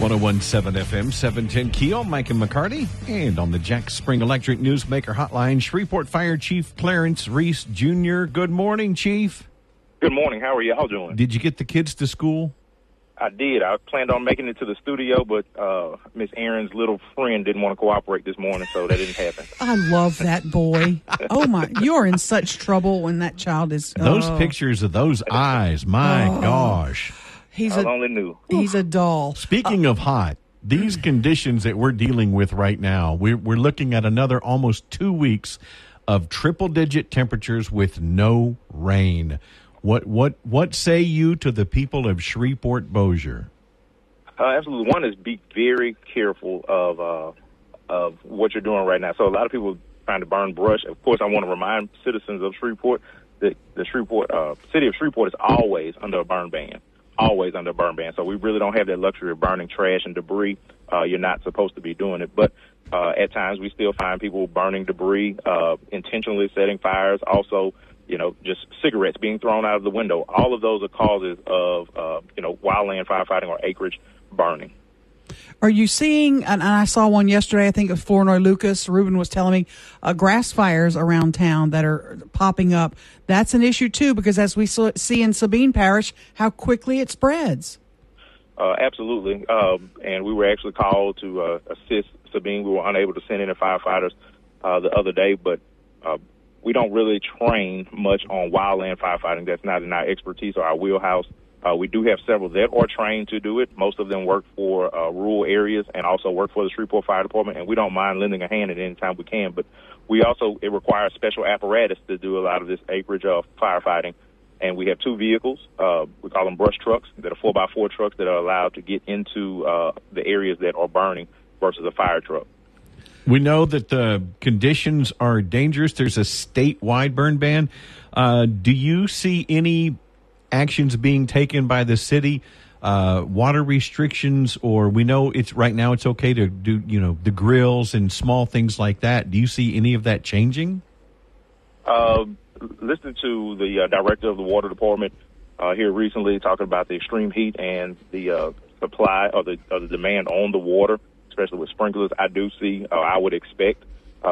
One zero one seven FM seven ten Keel, Mike and McCarty, and on the Jack Spring Electric Newsmaker Hotline, Shreveport Fire Chief Clarence Reese Jr. Good morning, Chief. Good morning. How are y'all doing? Did you get the kids to school? I did. I planned on making it to the studio, but uh, Miss Erin's little friend didn't want to cooperate this morning, so that didn't happen. I love that boy. Oh my, you're in such trouble when that child is. Those oh, pictures of those eyes, my gosh. He's I a only knew. he's a doll. Speaking of hot, these conditions that we're dealing with right now, we're, we're looking at another almost two weeks of triple digit temperatures with no rain. What what what say you to the people of Shreveport Bossier? Uh, absolutely. One is be very careful of uh, of what you're doing right now. So a lot of people trying to burn brush. Of course, I want to remind citizens of Shreveport that the Shreveport uh, city of Shreveport is always under a burn ban. Always under burn ban. So we really don't have that luxury of burning trash and debris. Uh, you're not supposed to be doing it, but uh, at times we still find people burning debris, uh, intentionally setting fires. Also, you know, just cigarettes being thrown out of the window. All of those are causes of, uh, you know, wildland firefighting or acreage burning. Are you seeing? And I saw one yesterday. I think of Flournoy Lucas. Ruben was telling me uh, grass fires around town that are popping up. That's an issue too, because as we see in Sabine Parish, how quickly it spreads. Uh, absolutely. Um, and we were actually called to uh, assist Sabine. We were unable to send in the firefighters uh, the other day, but uh, we don't really train much on wildland firefighting. That's not in our expertise or our wheelhouse. Uh, we do have several that are trained to do it. Most of them work for uh, rural areas and also work for the Shreveport Fire Department, and we don't mind lending a hand at any time we can. But we also, it requires special apparatus to do a lot of this acreage of firefighting. And we have two vehicles. Uh, we call them brush trucks that are four by four trucks that are allowed to get into uh, the areas that are burning versus a fire truck. We know that the conditions are dangerous. There's a statewide burn ban. Uh, do you see any actions being taken by the city? Uh, water restrictions, or we know it's right now it's okay to do, you know, the grills and small things like that. Do you see any of that changing? Uh, listening to the uh, director of the water department uh, here recently talking about the extreme heat and the uh, supply or the, or the demand on the water, especially with sprinklers, I do see, uh, I would expect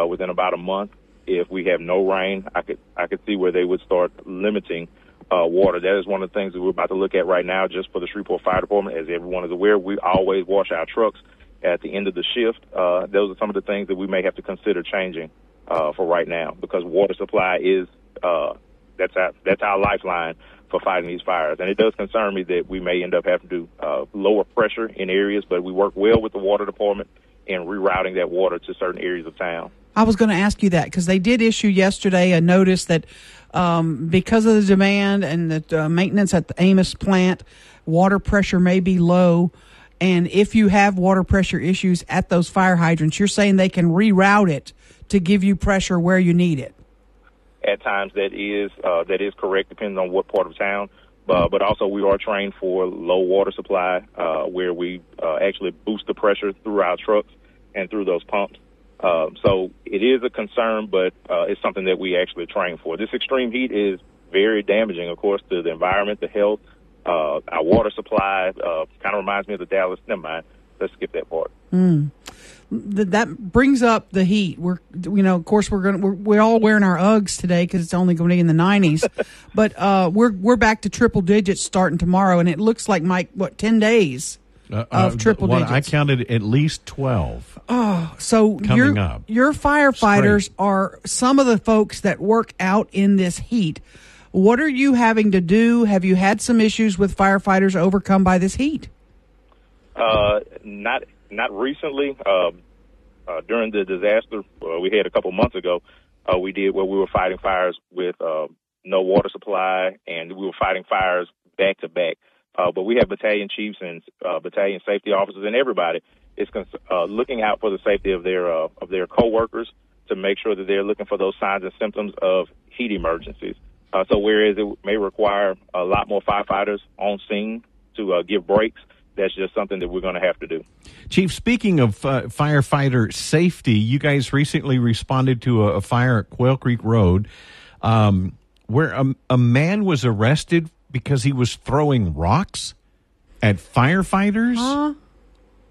within about a month, if we have no rain, I could I could see where they would start limiting uh, water. That is one of the things that we're about to look at right now, just for the Shreveport Fire Department. As everyone is aware, we always wash our trucks at the end of the shift. Uh, those are some of the things that we may have to consider changing uh, for right now, because water supply is uh, that's our that's our lifeline for fighting these fires. And it does concern me that we may end up having to uh, lower pressure in areas, but we work well with the water department in rerouting that water to certain areas of town. I was going to ask you that because they did issue yesterday a notice that um, because of the demand and the uh, maintenance at the Amiss plant, water pressure may be low. And if you have water pressure issues at those fire hydrants, you're saying they can reroute it to give you pressure where you need it. At times, that is uh, that is correct, depending on what part of town. Uh, but also, we are trained for low water supply, uh, where we uh, actually boost the pressure through our trucks and through those pumps. Uh, so it is a concern, but uh, it's something that we actually train for. This extreme heat is very damaging, of course, to the environment, the health, uh, our water supply. Uh, kind of reminds me of the Dallas. Never mind. Let's skip that part. Th- that brings up the heat. We're, you know, of course, we're going. We're, we're all wearing our Uggs today because it's only going to be in the nineties. but uh, we're we're back to triple digits starting tomorrow, and it looks like Mike, what ten days Uh, of uh, triple what, digits. I counted at least twelve. So your up. your firefighters Straight. are some of the folks that work out in this heat. What are you having to do? Have you had some issues with firefighters overcome by this heat? Uh, not not recently. Um, uh, during the disaster uh, we had a couple months ago, uh, we did where we were fighting fires with uh, no water supply, and we were fighting fires back to back. Uh, but we have battalion chiefs and uh, battalion safety officers, and everybody is cons- uh, looking out for the safety of their uh, of their coworkers to make sure that they're looking for those signs and symptoms of heat emergencies. Uh, so whereas it may require a lot more firefighters on scene to uh, give breaks, that's just something that we're going to have to do. Chief, speaking of uh, firefighter safety, you guys recently responded to a, a fire at Quail Creek Road um, where a, a man was arrested because he was throwing rocks at firefighters.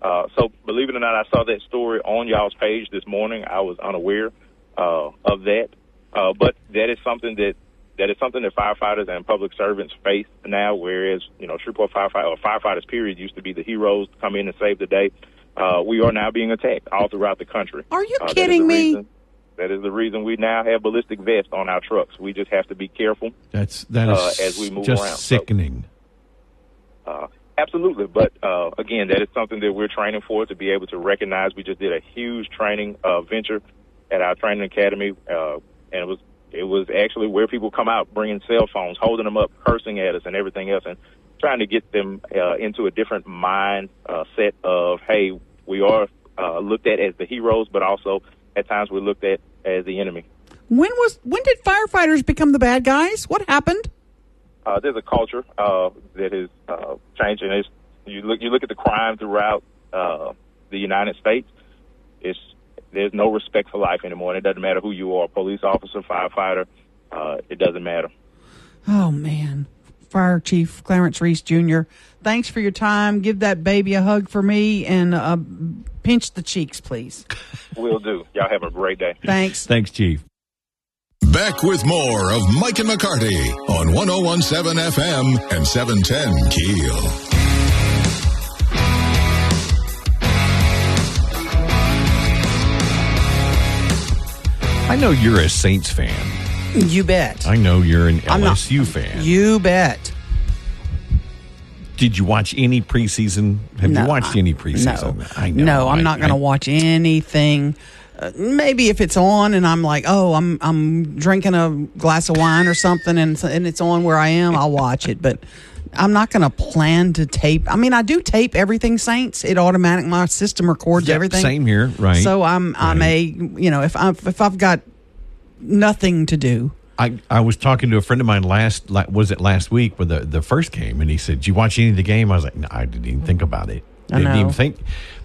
Uh, so believe it or not, I saw that story on y'all's page this morning. I was unaware uh, of that, uh, but that is something that that is something that firefighters and public servants face now. Whereas you know, Shreveport firefighter or firefighters period used to be the heroes to come in and save the day. Uh, we are now being attacked all throughout the country. Are you Uh, kidding me? reason- that is the reason we now have ballistic vests on our trucks. We just have to be careful. That's that is Uh, as we move just around, so- sickening. Uh, absolutely, but uh, again, that is something that we're training for to be able to recognize. We just did a huge training uh, venture at our training academy, uh, and it was it was actually where people come out bringing cell phones, holding them up, cursing at us, and everything else, and trying to get them uh, into a different mind uh, set of hey, we are uh, looked at as the heroes, but also at times we're looked at as the enemy. When was when did firefighters become the bad guys? What happened? uh, there's a culture uh, that is uh, changing. It's, you look you look at the crime throughout uh, the United States. It's there's no respect for life anymore. And it doesn't matter who you are, police officer, firefighter. Uh, it doesn't matter. Oh man. Fire Chief Clarence Reese Jr. Thanks for your time. Give that baby a hug for me and uh, pinch the cheeks, please. Will do. Y'all have a great day. Thanks. Thanks, Chief. Back with more of Mike and McCarty on 1017 FM and 710 Keel. I know you're a Saints fan. You bet. I know you're an I'm not- LSU fan. You bet. Did you watch any preseason? Have No, you watched I- any preseason? No, I know. no, I'm I- not going to watch anything. Uh, maybe if it's on and I'm like, oh, I'm I'm drinking a glass of wine or something, and and it's on where I am, I'll watch it. But I'm not going to plan to tape. I mean, I do tape everything Saints. It automatic my system records Yep, everything. Same here, right? So I'm I'm a you know if I if I've got nothing to do, I, I was talking to a friend of mine last la- was it last week with the the first game, and he said, "Did you watch any of the game?" I was like, "No, I didn't even think about it. I didn't know. even think."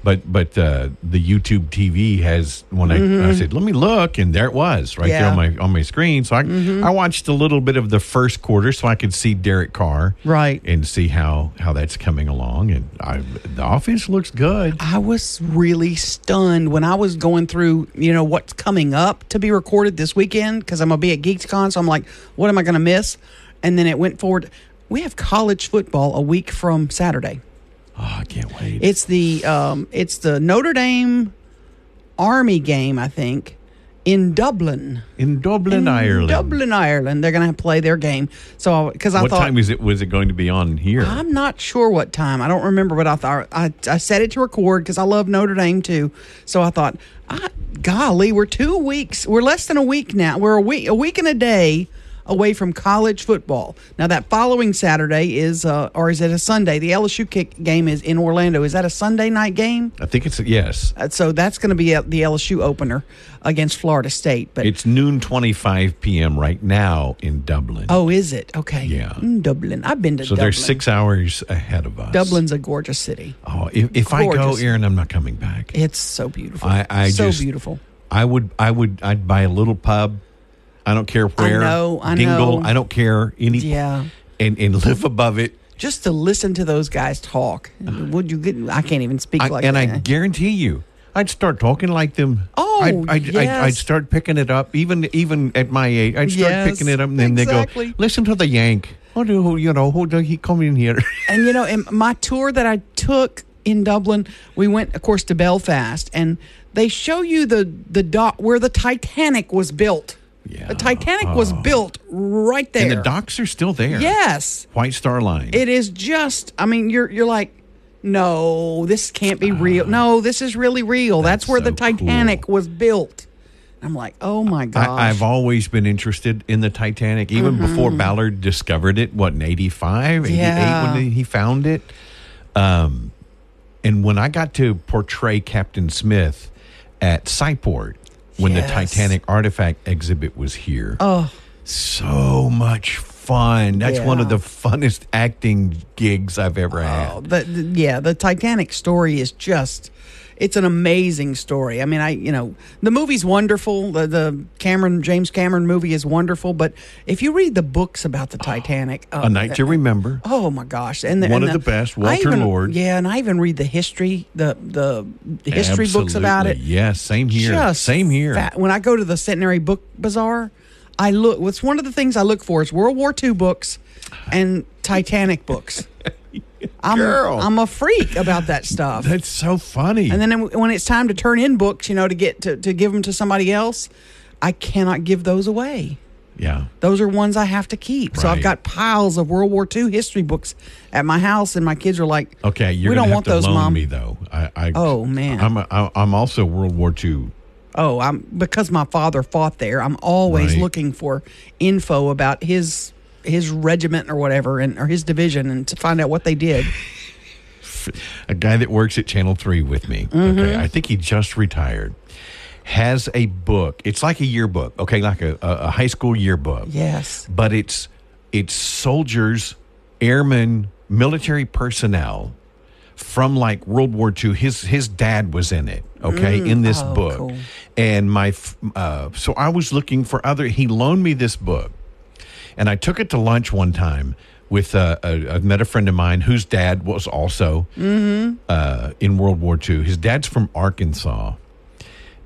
But but uh, the YouTube TV has when I, I said, "Let me look," and there it was right there Mm-hmm. On my on my screen. So I I watched a little bit of the first quarter, so I could see Derek Carr Right. and see how how that's coming along, and I, the offense looks good. I was really stunned when I was going through, you know, what's coming up to be recorded this weekend because I'm gonna be at GeeksCon. So I'm like, what am I gonna miss? And then it went forward. We have college football a week from Saturday. Oh, I can't wait. It's the um, it's the Notre Dame Army game, I think, in Dublin. in Dublin, In Ireland. Dublin, Ireland. They're gonna play their game. So because I What thought time is it? Was it going to be on here? I'm not sure what time. I don't remember, but I thought I, I set it to record because I love Notre Dame too. So I thought, I, golly, we're two weeks. We're less than a week now. We're a week, a week and a day away from college football. Now that following Saturday is, uh, or is it a Sunday? The LSU kick game is in Orlando. Is that a Sunday night game? I think it's a, yes. Uh, So that's going to be a, the LSU opener against Florida State. But It's noon twenty five p.m. right now in Dublin. oh, is it okay? Yeah. Mm, Dublin. I've been to so Dublin. they're six hours ahead of us. Dublin's a gorgeous city. Oh, if, if I go. Erin, I'm not coming back. It's so beautiful. I, I so just, beautiful. I would, I would, I'd buy a little pub. I don't care where. know, I Dingle. know. I don't care any. Yeah. And and live above it. Just to listen to those guys talk. Would you get? I can't even speak I, like and that. I guarantee you, I'd start talking like them. Oh, I'd, I'd, I'd, I'd start picking it up, even even at my age. I'd start Yes, picking it up, and then exactly. they go, "Listen to the Yank." Who do you know? Who do he come in here? and you know, in my tour that I took in Dublin, we went, of course, to Belfast, and they show you the the dock where the Titanic was built. Yeah. The Titanic was built right there. and the docks are still there. Yes. White Star Line. It is just. I mean, you're you're like, no, this can't be real. No, this is really real. That's, That's where the so Titanic was built. I'm like, oh my gosh. I, I've always been interested in the Titanic, even before Ballard discovered it. What in '85, '88 Mm-hmm. Yeah. when he found it. Um, and when I got to portray Captain Smith at Sci-Port, when the Titanic artifact exhibit was here, Oh. So much fun. That's one of the funnest acting gigs I've ever oh, had. Oh, the, the- yeah, the Titanic story is just it's an amazing story. I mean, I you know, the movie's wonderful. The, the Cameron James Cameron movie is wonderful, but if you read the books about the Titanic, A Night to uh, Remember. Oh my gosh! And the, One and of the best, Walter even- Lord. Yeah, and I even read the history, the the history books about it. Absolutely. Yes, same here. Just same here. fa- when I go to the Centenary Book Bazaar, I look. What's one of the things I look for is World War II books and Titanic books. I'm Girl. I'm a freak about that stuff. That's so funny. And then when it's time to turn in books, you know, to get to, to give them to somebody else, I cannot give those away. yeah. Those are ones I have to keep. So I've got piles of World War II history books at my house, and my kids are like, Okay, you're we don't want to those, mom." me though. I, I Oh, man. I'm a, I'm also World War II. Oh, I'm because my father fought there. I'm always Right. looking for info about his his regiment or whatever, and or his division, and to find out what they did. A guy that works at Channel Three with me. Mm-hmm. Okay, I think he just retired. Has a book. It's like a yearbook. Okay, like a, a, high school yearbook. Yes. but it's it's soldiers, airmen, military personnel from like World War II. His his dad was in it. Okay, in this Oh, book, cool. and my uh, so I was looking for other. He loaned me this book, and I took it to lunch one time with uh, a, I met a friend of mine whose dad was also uh, in World War II. His dad's from Arkansas.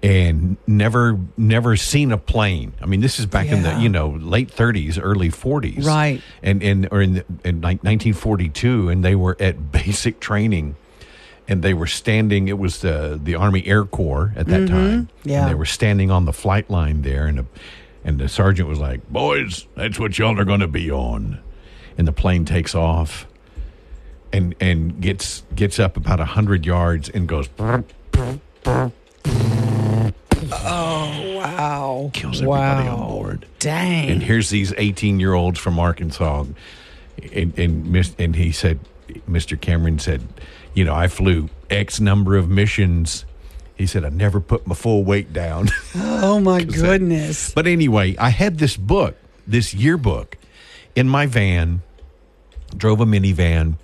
And never, never seen a plane. I mean, this is back in the you know late 30s, early 40s, Right. And and or in, the, in like 1942, and they were at basic training, and they were standing. It was the the Army Air Corps at that time. Mm-hmm. Yeah. and they were standing on the flight line there, and a, and the sergeant was like, "Boys, that's what y'all are going to be on," and the plane takes off, and and gets gets up about a hundred yards and goes. Oh, wow. Kills everybody wow. on board. Dang. and here's these 18 year olds from Arkansas, and and, and he said, Mr. Cameron said, you know, I flew X number of missions. He said I never put my full weight down. oh my goodness. but anyway, I had this book, this yearbook, in my van. Drove a minivan.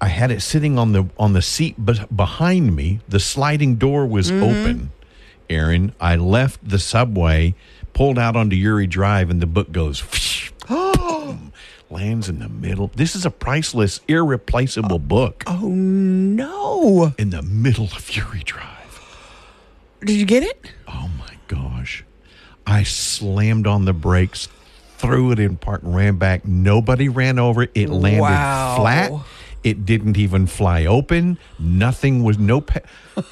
I had it sitting on the on the seat be- behind me. The sliding door was mm-hmm. open. Erin, I left the subway, pulled out onto Youree Drive, and the book goes. boom, lands in the middle. This is a priceless, irreplaceable book Oh no. in the middle of Youree Drive. Did you get it? Oh my gosh. I slammed on the brakes, threw it in park, and ran back. Nobody ran over it. It landed Wow. flat. It didn't even fly open. Nothing was no. Pa-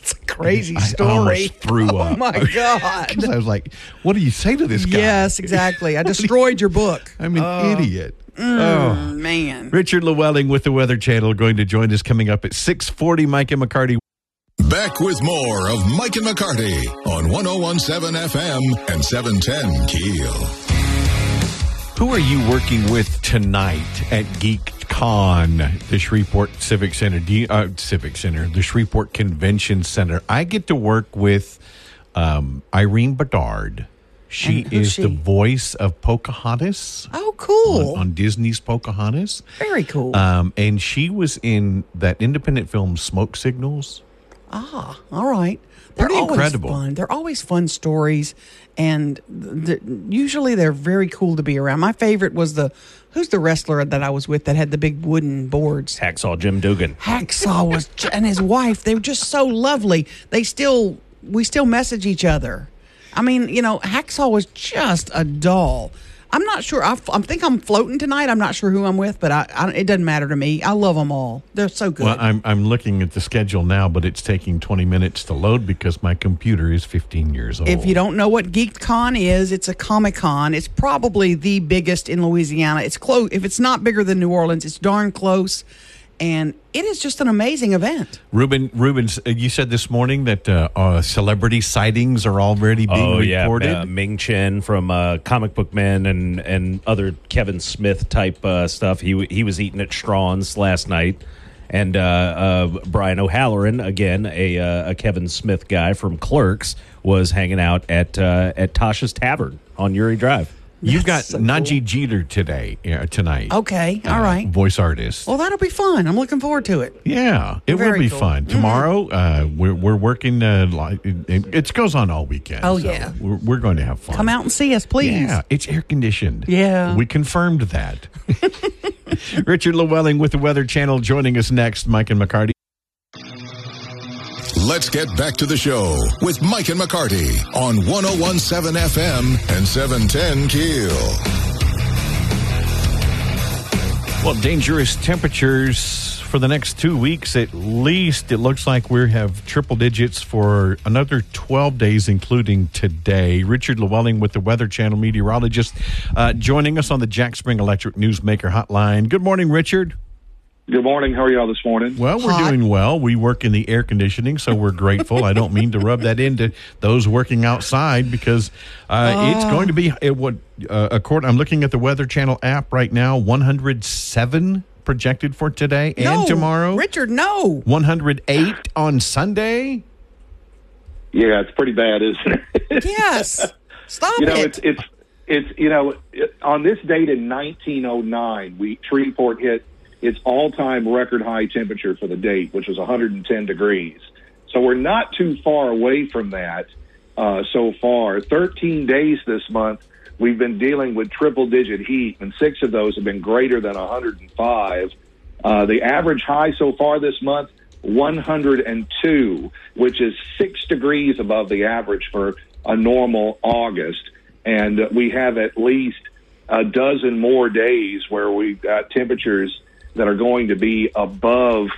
It's a crazy I story. almost threw oh up. my god! I was like, "What do you say to this guy?" yes, exactly. I destroyed your book. I'm an idiot. oh. Mm, man. Richard Llewellyn with the Weather Channel going to join us coming up at 6:40. Mike and McCarty. Back with more of Mike and McCarty on 1017 FM and 710 Keel. Who are you working with tonight at GeekCon, the Shreveport Civic Center, uh, Civic Center, the Shreveport Convention Center? I get to work with um, Irene Bedard. She is the voice of Pocahontas Oh, cool. on, on Disney's Pocahontas. Very cool. Um, and she was in that independent film Smoke Signals. ah, all right. They're Pretty always incredible. fun. They're always fun stories, and th- usually they're very cool to be around. My favorite was the who's the wrestler that I was with that had the big wooden boards. Hacksaw Jim Duggan. Hacksaw was and his wife. They were just so lovely. They still we still message each other. I mean, you know, Hacksaw was just a doll. I'm not sure. I think I'm floating tonight. I'm not sure who I'm with, but I, I, it doesn't matter to me. I love them all. They're so good. Well, I'm I'm looking at the schedule now, but it's taking 20 minutes to load because my computer is 15 years old. If you don't know what GeekCon is, it's a Comic Con. It's probably the biggest in Louisiana. It's close. If it's not bigger than New Orleans, it's darn close. And it is just an amazing event. Ruben, Rubens, uh, you said this morning that uh, uh, celebrity sightings are already being Oh yeah, recorded. uh, Ming Chen from uh, Comic Book Men and and other Kevin Smith type uh, stuff. He he was eating at Strawn's last night, And uh, uh, Brian O'Halloran, again, a, uh, a Kevin Smith guy from Clerks, was hanging out at uh, at Tasha's Tavern on Youree Drive. You've got so Nadji Jeter today, uh, tonight. Okay, all Uh, right. Voice artist. Well, that'll be fun. I'm looking forward to it. Yeah, it will be cool. fun. Mhm. Tomorrow, uh, we're, we're working, uh, it, it goes on all weekend. Oh, so yeah. We're, we're going to have fun. Come out and see us, please. Yeah, it's air conditioned. Yeah. We confirmed that. Richard Llewellyn with the Weather Channel joining us next. Mike and McCarty. Let's get back to the show with Mike and McCarty on 1017 FM and 710 Keel. Well, dangerous temperatures for the next two weeks at least. It looks like we have triple digits for another 12 days, including today. Richard Llewellyn with the Weather Channel meteorologist uh, joining us on the Jack Spring Electric Newsmaker hotline. Good morning, Richard. Good morning. How are y'all this morning? Well, we're Hot. doing well. We work in the air conditioning, so we're grateful. I don't mean to rub that into those working outside because uh, it's going to be it would uh, according. I'm looking at the Weather Channel app right now. 107 projected for today and no, tomorrow. Richard, no. 108 on Sunday. Yeah, it's pretty bad, isn't it? Yes. Stop you know, it. it's it's it's you know, it, on this date in 1909, we Shreveport hit its all-time record high temperature for the date, which was 110 degrees. So we're not too far away from that uh, so far. 13 days this month, we've been dealing with triple-digit heat, and six of those have been greater than 105. Uh, the average high so far this month, 102, which is six degrees above the average for a normal August. And uh, we have at least a dozen more days where we've got temperatures that are going to be above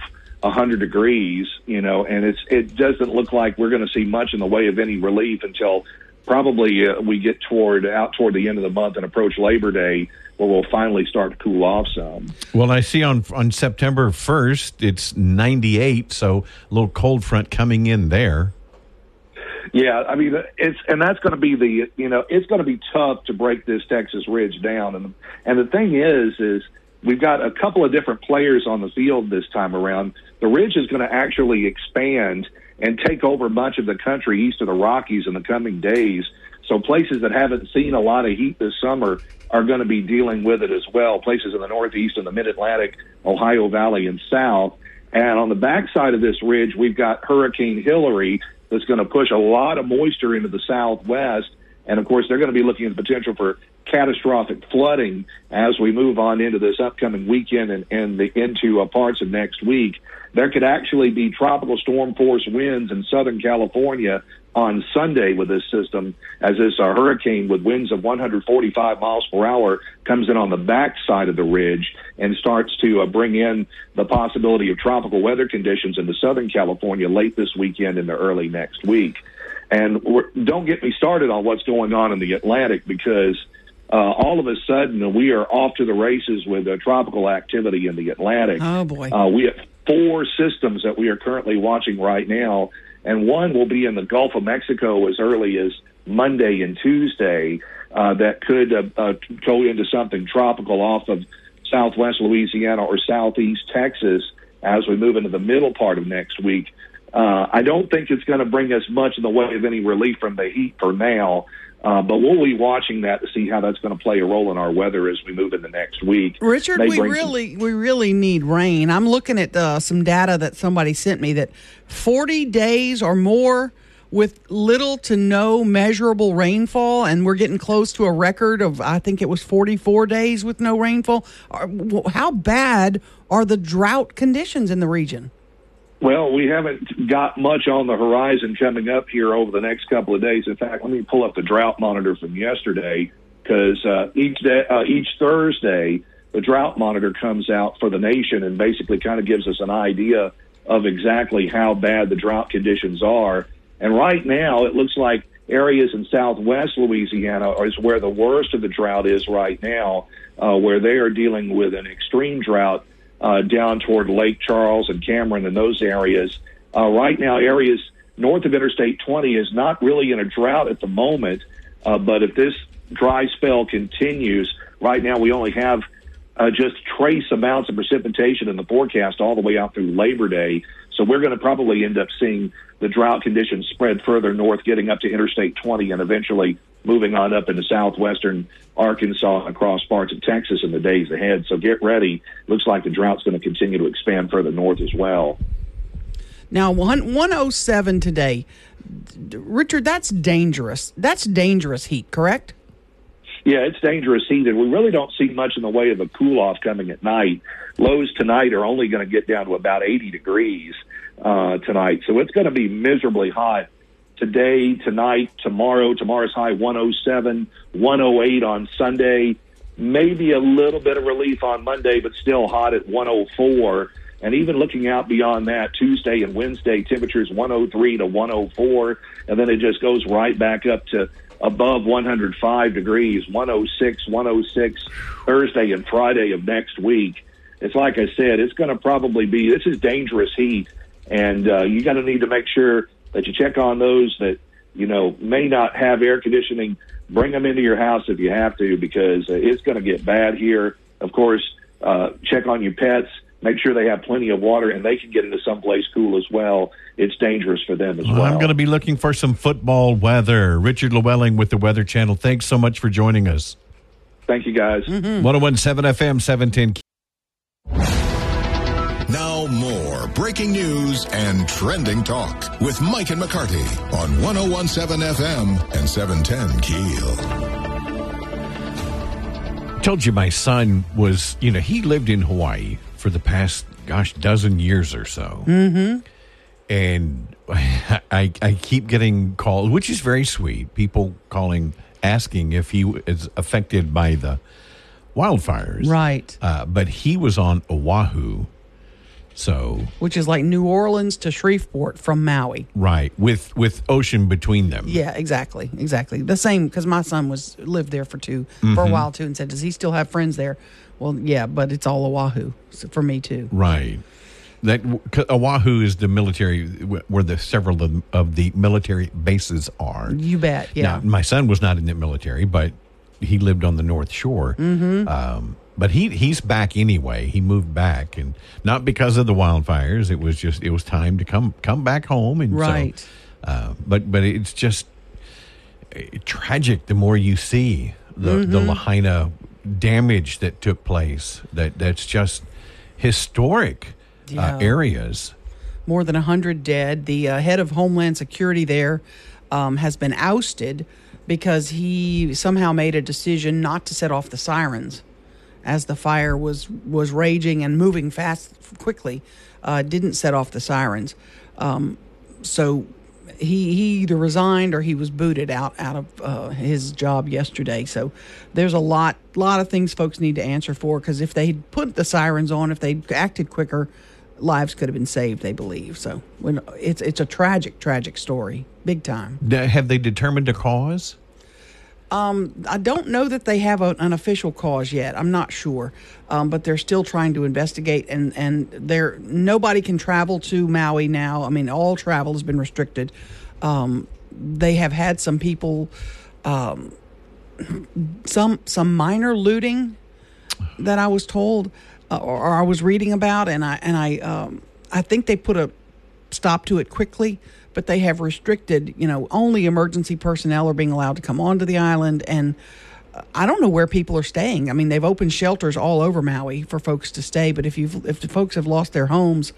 100 degrees, you know, and it's it doesn't look like we're going to see much in the way of any relief until probably uh, we get toward out toward the end of the month and approach Labor Day where we'll finally start to cool off some. Well, I see on on September 1st it's 98, so a little cold front coming in there. Yeah, I mean it's and that's going to be the you know it's going to be tough to break this Texas Ridge down and and the thing is is we've got a couple of different players on the field this time around. The ridge is going to actually expand and take over much of the country east of the Rockies in the coming days. So places that haven't seen a lot of heat this summer are going to be dealing with it as well. Places in the Northeast and the Mid Atlantic, Ohio Valley, and South. And on the backside of this ridge, we've got Hurricane Hilary that's going to push a lot of moisture into the Southwest. And of course, they're going to be looking at the potential for catastrophic flooding as we move on into this upcoming weekend and, and the, into uh, parts of next week. There could actually be tropical storm force winds in Southern California on Sunday with this system as this uh, hurricane with winds of 145 miles per hour comes in on the backside of the ridge and starts to uh, bring in the possibility of tropical weather conditions into Southern California late this weekend and the early next week. And we're, don't get me started on what's going on in the Atlantic because uh, all of a sudden we are off to the races with uh, tropical activity in the Atlantic. Oh, boy. Uh, we have four systems that we are currently watching right now, and one will be in the Gulf of Mexico as early as Monday and Tuesday. Uh, that could uh, uh, go into something tropical off of southwest Louisiana or southeast Texas as we move into the middle part of next week. Uh, I don't think it's going to bring us much in the way of any relief from the heat for now. Uh, but we'll be watching that to see how that's going to play a role in our weather as we move into next week. Richard, we some- really we really need rain. I'm looking at uh, some data that somebody sent me that 40 days or more with little to no measurable rainfall, and we're getting close to a record of I think it was 44 days with no rainfall. How bad are the drought conditions in the region? Well, we haven't got much on the horizon coming up here over the next couple of days. In fact, let me pull up the drought monitor from yesterday because uh, each day, uh, each Thursday, the drought monitor comes out for the nation and basically kind of gives us an idea of exactly how bad the drought conditions are. And right now, it looks like areas in southwest Louisiana is where the worst of the drought is right now, uh, where they are dealing with an extreme drought uh, down toward Lake Charles and Cameron and those areas. Uh, right now, areas north of Interstate 20 is not really in a drought at the moment, uh, but if this dry spell continues, right now we only have uh, just trace amounts of precipitation in the forecast all the way out through Labor Day. So we're going to probably end up seeing the drought conditions spread further north, getting up to Interstate 20, and eventually moving on up into southwestern Arkansas and across parts of Texas in the days ahead. So get ready. Looks like the drought's going to continue to expand further north as well. Now, 107 today. Richard, that's dangerous. That's dangerous heat, correct? Yeah, it's dangerous heat, and we really don't see much in the way of a cool off coming at night. Lows tonight are only going to get down to about 80 degrees uh, tonight, so it's going to be miserably hot today, tonight, tomorrow. Tomorrow's high 107, 108 on Sunday. Maybe a little bit of relief on Monday, but still hot at 104. And even looking out beyond that, Tuesday and Wednesday, temperatures 103 to 104, and then it just goes right back up to above 105 degrees, 106, 106 Thursday and Friday of next week. It's like I said, it's going to probably be, this is dangerous heat, and uh, you got to need to make sure that you check on those that, you know, may not have air conditioning. Bring them into your house if you have to, because uh, it's going to get bad here. Of course, uh, check on your pets make sure they have plenty of water and they can get into someplace cool as well. It's dangerous for them as well. I'm going to be looking for some football weather. Richard Llewellyn with the Weather Channel. Thanks so much for joining us. Thank you, guys. Mm-hmm. 1017 FM 710. Now, more breaking news and trending talk with Mike and McCarty on 1017 FM and 710 Keel. Told you my son was, you know, he lived in Hawaii for the past, gosh, dozen years or so. Mm-hmm. And I, I keep getting calls, which is very sweet. People calling, asking if he is affected by the wildfires. Right. Uh, but he was on Oahu. So, which is like New Orleans to Shreveport from Maui. Right, with with ocean between them. Yeah, exactly, exactly. The same because my son was lived there for 2 mm-hmm. for a while too, and said, "Does he still have friends there?" Well, yeah, but it's all Oahu so for me too. Right. That Oahu is the military where the several of, of the military bases are. You bet. Yeah. Now, my son was not in the military, but he lived on the North Shore. Mm-hmm. Um, but he he's back anyway. He moved back, and not because of the wildfires. It was just it was time to come come back home, and right. So, uh, but but it's just uh, tragic. The more you see the mm-hmm. the Lahaina damage that took place, that that's just historic uh, yeah. uh, areas. More than hundred dead. The uh, head of Homeland Security there um, has been ousted because he somehow made a decision not to set off the sirens as the fire was was raging and moving fast quickly, uh, didn't set off the sirens. Um, so he he either resigned or he was booted out out of uh, his job yesterday. So there's a lot lot of things folks need to answer for because if they put the sirens on, if they acted quicker, lives could have been saved. They believe so. When it's it's a tragic tragic story, big time. Have they determined a cause? Um, I don't know that they have an official cause yet. I'm not sure, um, but they're still trying to investigate. And and there nobody can travel to Maui now. I mean, all travel has been restricted. Um, they have had some people, um, some some minor looting that I was told uh, or, or, I was reading about, and I and I um, I think they put a stop to it quickly but they have restricted, you know, only emergency personnel are being allowed to come onto the island. And uh, I don't know where people are staying. I mean, they've opened shelters all over Maui for folks to stay, but if you've if the folks have lost their homes,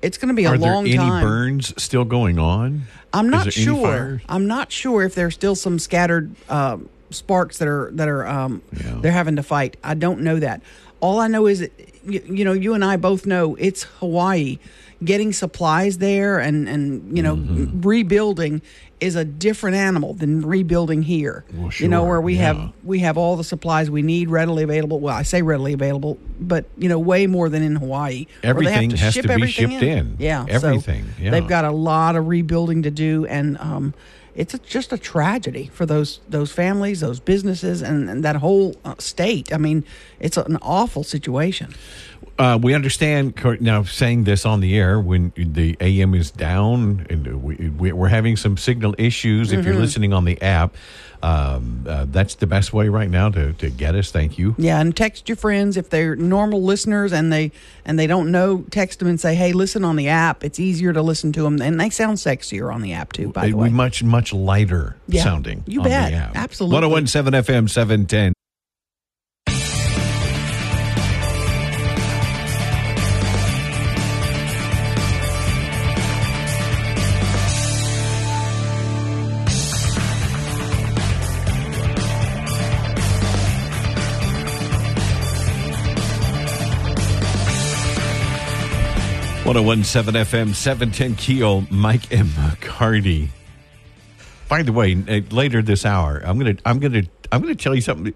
it's going to be a are long there any time. burns still going on? I'm not sure. I'm not sure if there's still some scattered uh, sparks that are that are um, yeah. they're having to fight. I don't know that. All I know is that you, you know you and I both know it's Hawaii getting supplies there and and you know mm-hmm. rebuilding is a different animal than rebuilding here. Well, sure. You know where we yeah. have we have all the supplies we need readily available. Well, I say readily available, but you know way more than in Hawaii. Everything to has to be shipped in. in. Yeah, everything. So yeah. They've got a lot of rebuilding to do, and um, it's a, just a tragedy for those those families, those businesses, and, and that whole uh, state. I mean, it's an awful situation. Uh, we understand now saying this on the air when the AM is down and we, we're having some signal issues. If you're Mm-hmm. listening on the app, um, uh, that's the best way right now to, to get us. Thank you. Yeah, and text your friends if they're normal listeners and they and they don't know. Text them and say, "Hey, listen on the app. It's easier to listen to them, and they sound sexier on the app too." By the way, much much lighter Yeah, sounding. you on bet. The app. Absolutely. 1017 FM 710. One zero one seven FM seven ten Keel Mike and McCarty. By the way, uh, later this hour, I'm gonna I'm gonna I'm gonna tell you something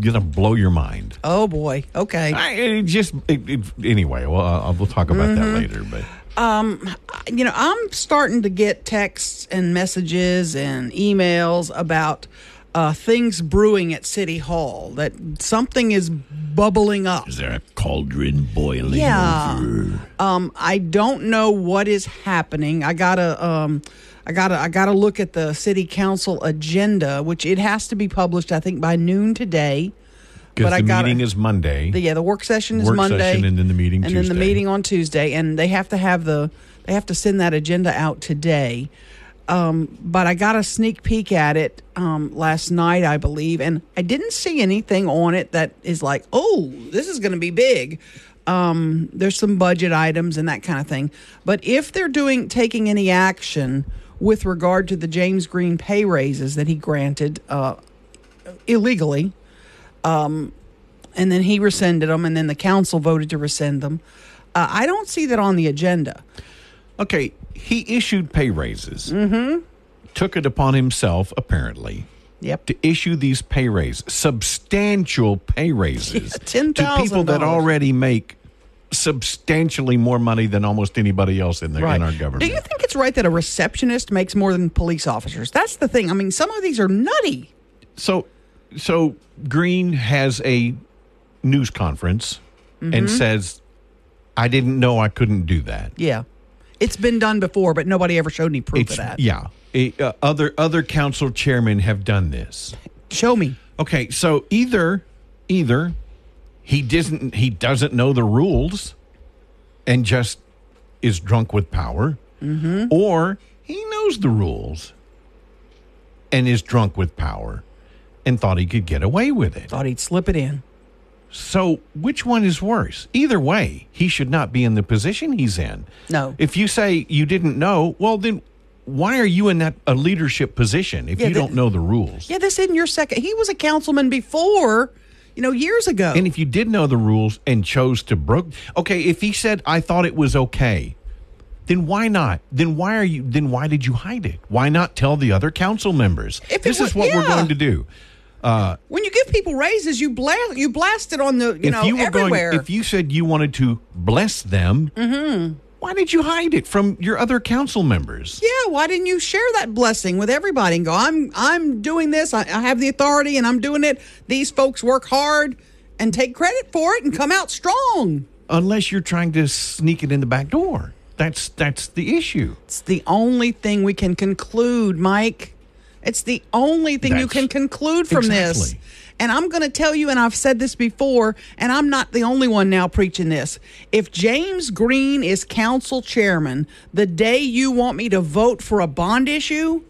gonna blow your mind. oh boy, okay. I, it just it, it, anyway. Well, uh, we'll talk about that later. But um, you know, I'm starting to get texts and messages and emails about uh, things brewing at City Hall. That something is bubbling up. is there a cauldron boiling? Yeah. over? Um, I don't know what is happening. I gotta, um, I gotta, I gotta look at the city council agenda, which it has to be published, I think, by noon today. Because but I the gotta- meeting is Monday. The, yeah, the work session is Work Monday, session and then the meeting and then the meeting on Tuesday, and they have to have the, they have to send that agenda out today. Um, but I got a sneak peek at it um, last night, I believe, and I didn't see anything on it that is like, oh, this is going to be big. Um, there's some budget items and that kind of thing. But if they're doing taking any action with regard to the James Green pay raises that he granted uh, illegally, um, and then he rescinded them, and then the council voted to rescind them. Uh, I don't see that on the agenda. Okay, he issued pay raises. Mm-hmm. Took it upon himself, apparently, Yep. to issue these pay raises, substantial pay raises Yeah, to people that already make substantially more money than almost anybody else in, the, in our government. Do you think it's right that a receptionist makes more than police officers? That's the thing. I mean, some of these are nutty. so, so Green has a news conference Mm-hmm. and says, "I didn't know I couldn't do that." Yeah. It's been done before, but nobody ever showed any proof of that. yeah. It, uh, other other council chairmen have done this. Show me. Okay, so either either he doesn't he doesn't know the rules and just is drunk with power, Mm-hmm. or he knows the rules and is drunk with power and thought he could get away with it. Thought he'd slip it in. So which one is worse? Either way, he should not be in the position he's in. No. If you say you didn't know, well then why are you in that a leadership position if Yeah, you don't know the rules? Yeah, this isn't your second. He was a councilman before, you know, years ago. And if you did know the rules and chose to broke, okay, if he said I thought it was okay, then why not? Then why are you? Then why did you hide it? Why not tell the other council members? If this was- is what we're going to do. When you give people raises, you blast you blast it on the you if know you were everywhere. going, if you said you wanted to bless them, Mm-hmm. why did you hide it from your other council members? yeah, why didn't you share that blessing with everybody and go, I'm I'm doing this, I, I have the authority and I'm doing it. These folks work hard and take credit for it and come out strong. Unless you're trying to sneak it in the back door. That's that's the issue. It's the only thing we can conclude, Mike. It's the only thing you can conclude from this. And I'm going to tell you, and I've said this before, and I'm not the only one now preaching this. If James Green is council chairman the day you want me to vote for a bond issue,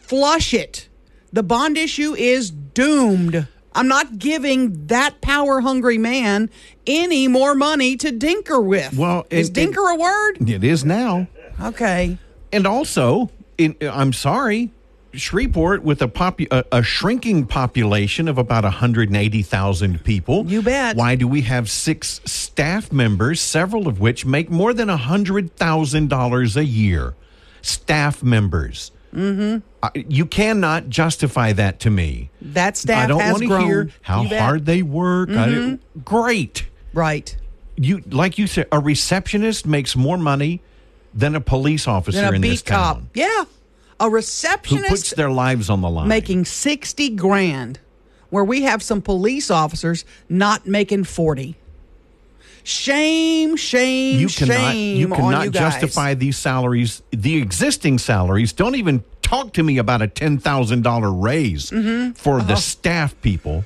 flush it. The bond issue is doomed. I'm not giving that power hungry man any more money to dinker with. Well, is and- dinker a word? It is now. Okay. And also, in, I'm sorry, Shreveport with a, popu- a, a shrinking population of about 180,000 people. You bet. Why do we have six staff members, several of which make more than $100,000 a year? Staff members. Mm-hmm. you cannot justify that to me. That staff I don't has want to hear how You bet. Mm-hmm. hard they work. I- great Right. you like you said a receptionist makes more money than a police officer Then a in this beat cop. town Yeah. A receptionist who puts their lives on the line making 60 grand where we have some police officers not making 40. Shame, shame, You cannot shame you cannot you justify these salaries, the existing salaries. Don't even talk to me about a ten thousand dollar raise Mm-hmm. for Uh-huh. the staff people.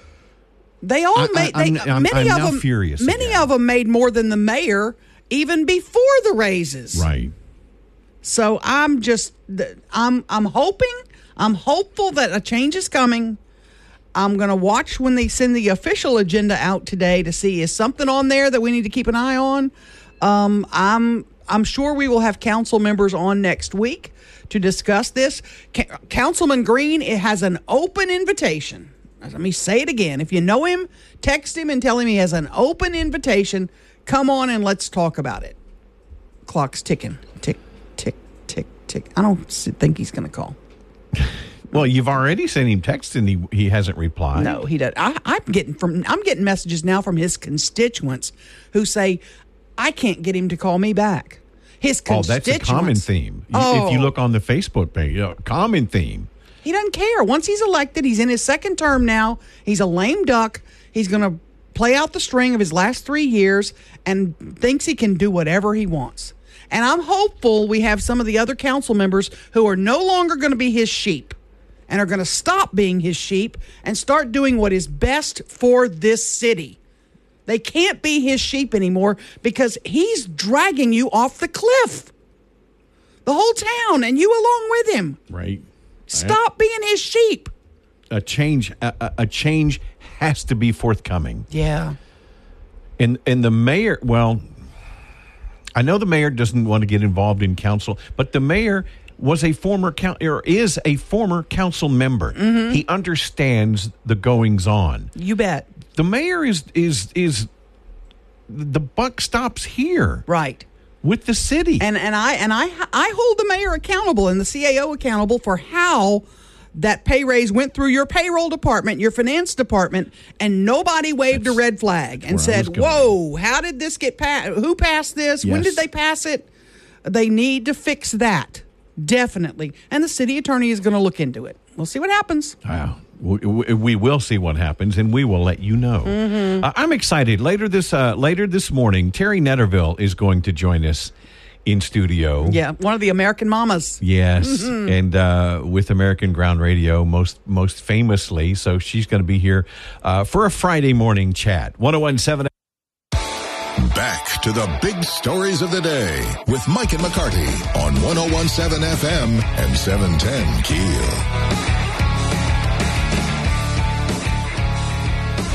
They all I- made. I- They, I'm- many I'm of them. furious Many again. of them made more than the mayor even before the raises. Right. So I'm just. I'm. I'm hoping. I'm hopeful that a change is coming. I'm going to watch when they send the official agenda out today to see is something on there that we need to keep an eye on. Um, I'm. I'm sure we will have council members on next week to discuss this. Ca- Councilman Green it has an open invitation. Let me say it again. If you know him, text him and tell him he has an open invitation. Come on and let's talk about it. Clock's ticking. Tick. I don't think he's going to call. Well, you've already sent him text and he he hasn't replied. No, he does. I, I'm getting from. I'm getting messages now from his constituents who say, "I can't get him to call me back." His Oh, that's a common theme. Oh. If you oh. look on the Facebook page, common theme. He doesn't care. Once he's elected, he's in his second term now. He's a lame duck. He's going to play out the string of his last three years and thinks he can do whatever he wants. And I'm hopeful we have some of the other council members who are no longer going to be his sheep and are going to stop being his sheep and start doing what is best for this city. They can't be his sheep anymore because he's dragging you off the cliff. The whole town and you along with him. Right. Stop being his sheep. A change. A, a- change has to be forthcoming. Yeah. And and the mayor. Well, I know the mayor doesn't want to get involved in council, but the mayor was a former coun or is a former council member. Mm-hmm. He understands the goings on. You bet. The mayor is is is the buck stops here Right. with the city. And and I and I I hold the mayor accountable and the CAO accountable for how that pay raise went through your payroll department, your finance department, and nobody waved a red flag and where I was said, "Whoa, how did this get passed? Who passed this? When did they pass it?" They need to fix that definitely, and the city attorney is going to look into it. We'll see what happens. Wow. We will see what happens, and we will let you know. Mm-hmm. Uh, I'm excited. Later this uh, later this morning, Terry Netterville is going to join us in studio. Yeah, one of the American mamas. Yes, Mm-hmm. and uh, with American Ground Radio, most most famously. So she's going to be here uh, for a Friday morning chat. 1017 Back to the big stories of the day with Mike and McCarty on 1017 FM and 710 Keel.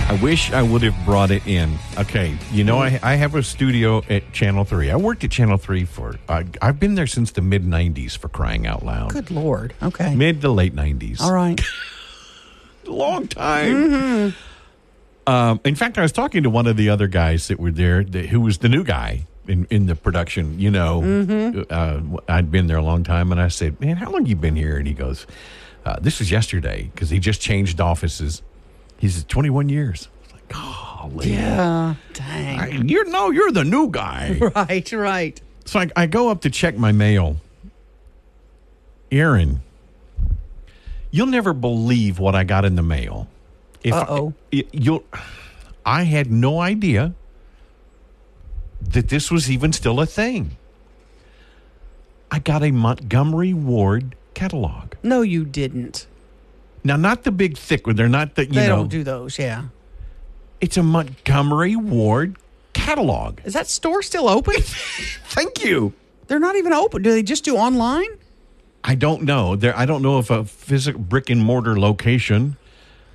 I wish I would have brought it in. Okay, you know, I, I have a studio at Channel 3. I worked at Channel 3 for, uh, I've been there since the mid 90s for crying out loud. Good lord. Okay. Mid to late 90s. All right. long time. Um, in fact, I was talking to one of the other guys that were there, that, who was the new guy in, in the production. You know, uh, I'd been there a long time, and I said, "Man, how long you been here?" And he goes, uh, "This was yesterday because he just changed offices." He says, "21 years." I was like, "Golly, Yeah. Dang. I- you're no, you're the new guy." Right. Right. So I, I go up to check my mail. Erin, you'll never believe what I got in the mail. Uh-oh. you'll, I had no idea that this was even still a thing. I got a Montgomery Ward catalog. No, you didn't. Now, not the big thick one. They're not the you They know. don't do those. Yeah. it's a Montgomery Ward catalog. Is that store still open? Thank you. They're not even open. Do they just do online? I don't know. There, I don't know if a physical brick and mortar location,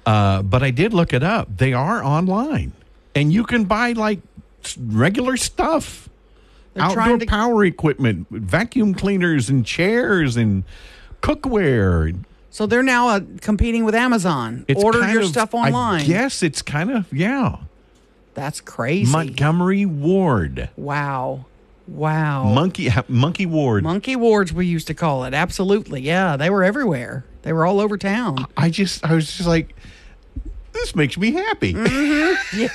uh, but I did look it up. They are online, and you can buy like s- regular stuff, They're outdoor trying to- power equipment, vacuum cleaners, and chairs, and cookware. So they're now uh, competing with Amazon. It's Order your of- stuff online. Yes, it's kind of yeah. That's crazy. Montgomery Ward, wow. Wow. Monkey Monkey Ward. Monkey wards, we used to call it. Absolutely. Yeah. They were everywhere. They were all over town. I just, I was just like, this makes me happy.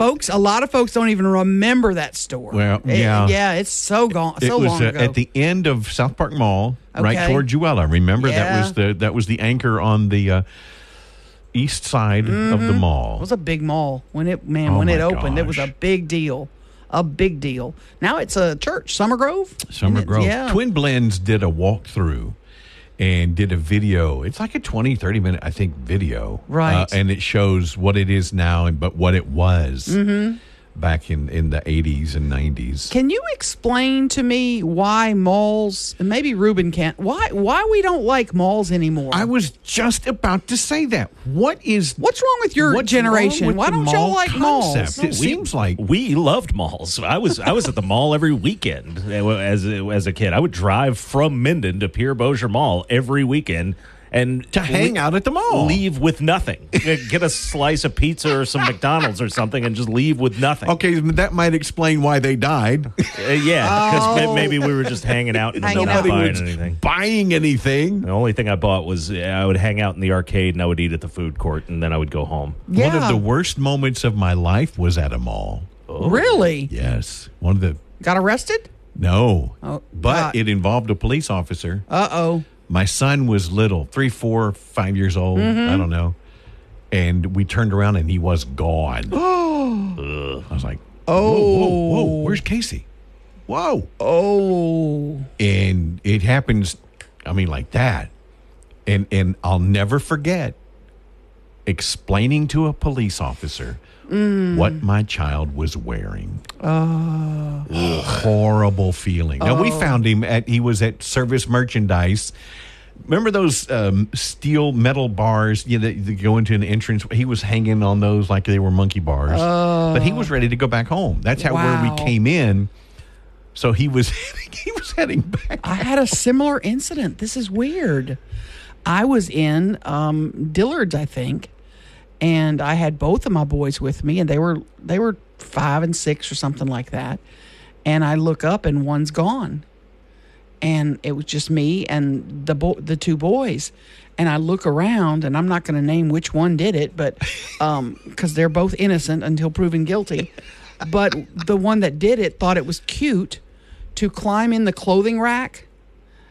folks, a lot of folks don't even remember that store. Well, It- yeah. yeah, it's so gone, it so was long uh, ago. at the end of South Park Mall, right Okay. toward Jewella. Remember that was the that was the anchor on the uh, east side of the mall. It was a big mall when it man Oh when it opened. It was a big deal, a big deal. Now it's a church, Summer Grove. Summer Grove. Yeah. Twin Blends did a walkthrough and did a video. It's like a 20, 30 minute, I think, video. Uh, Right. and it shows what it is now and but what it was Mm-hmm. Back in, in the 80s and 90s. Can you explain to me why malls and maybe Ruben can't why why we don't like malls anymore? I was just about to say that. What is What's wrong with your what's generation? with Why don't y'all mall like malls? concept? It seems like we loved malls. I was I was at the mall every weekend eh, as as a kid. I would drive from Minden to Pierre Bossier Mall every weekend and to hang out at the mall. leave with nothing. Get a slice of pizza or some McDonald's or something, and just leave with nothing. Okay, that might explain why they died. Uh, yeah, because maybe we were just hanging out and Hanging not out. buying was anything. buying anything. The only thing I bought was I would hang out in the arcade and I would eat at the food court, and then I would go home. One of the worst moments of my life was at a mall. Really? Yes, one of the Got arrested? no, Oh, but God. it involved a police officer. Uh oh. My son was little, three, four, five years old. Mm-hmm. I don't know. And we turned around and he was gone. I was like, Oh. whoa, whoa, whoa, where's Casey? Whoa. Oh. And it happens, I mean, like that. And and I'll never forget explaining to a police officer Mm. what my child was wearing. Oh. Horrible feeling. Now we found him at he was at service merchandise. Remember those um, steel metal bars you know, that, that go into an entrance? He was hanging on those like they were monkey bars. But he was ready to go back home. That's how where we came in. So he was he was heading back. I had a similar incident. This is weird. I was in um, Dillard's, I think, and I had both of my boys with me, and they were they were five and six or something like that. And I look up, and one's gone, and it was just me and the bo- the two boys. And I look around, and I'm not going to name which one did it, but um, because they're both innocent until proven guilty. But the one that did it thought it was cute to climb in the clothing rack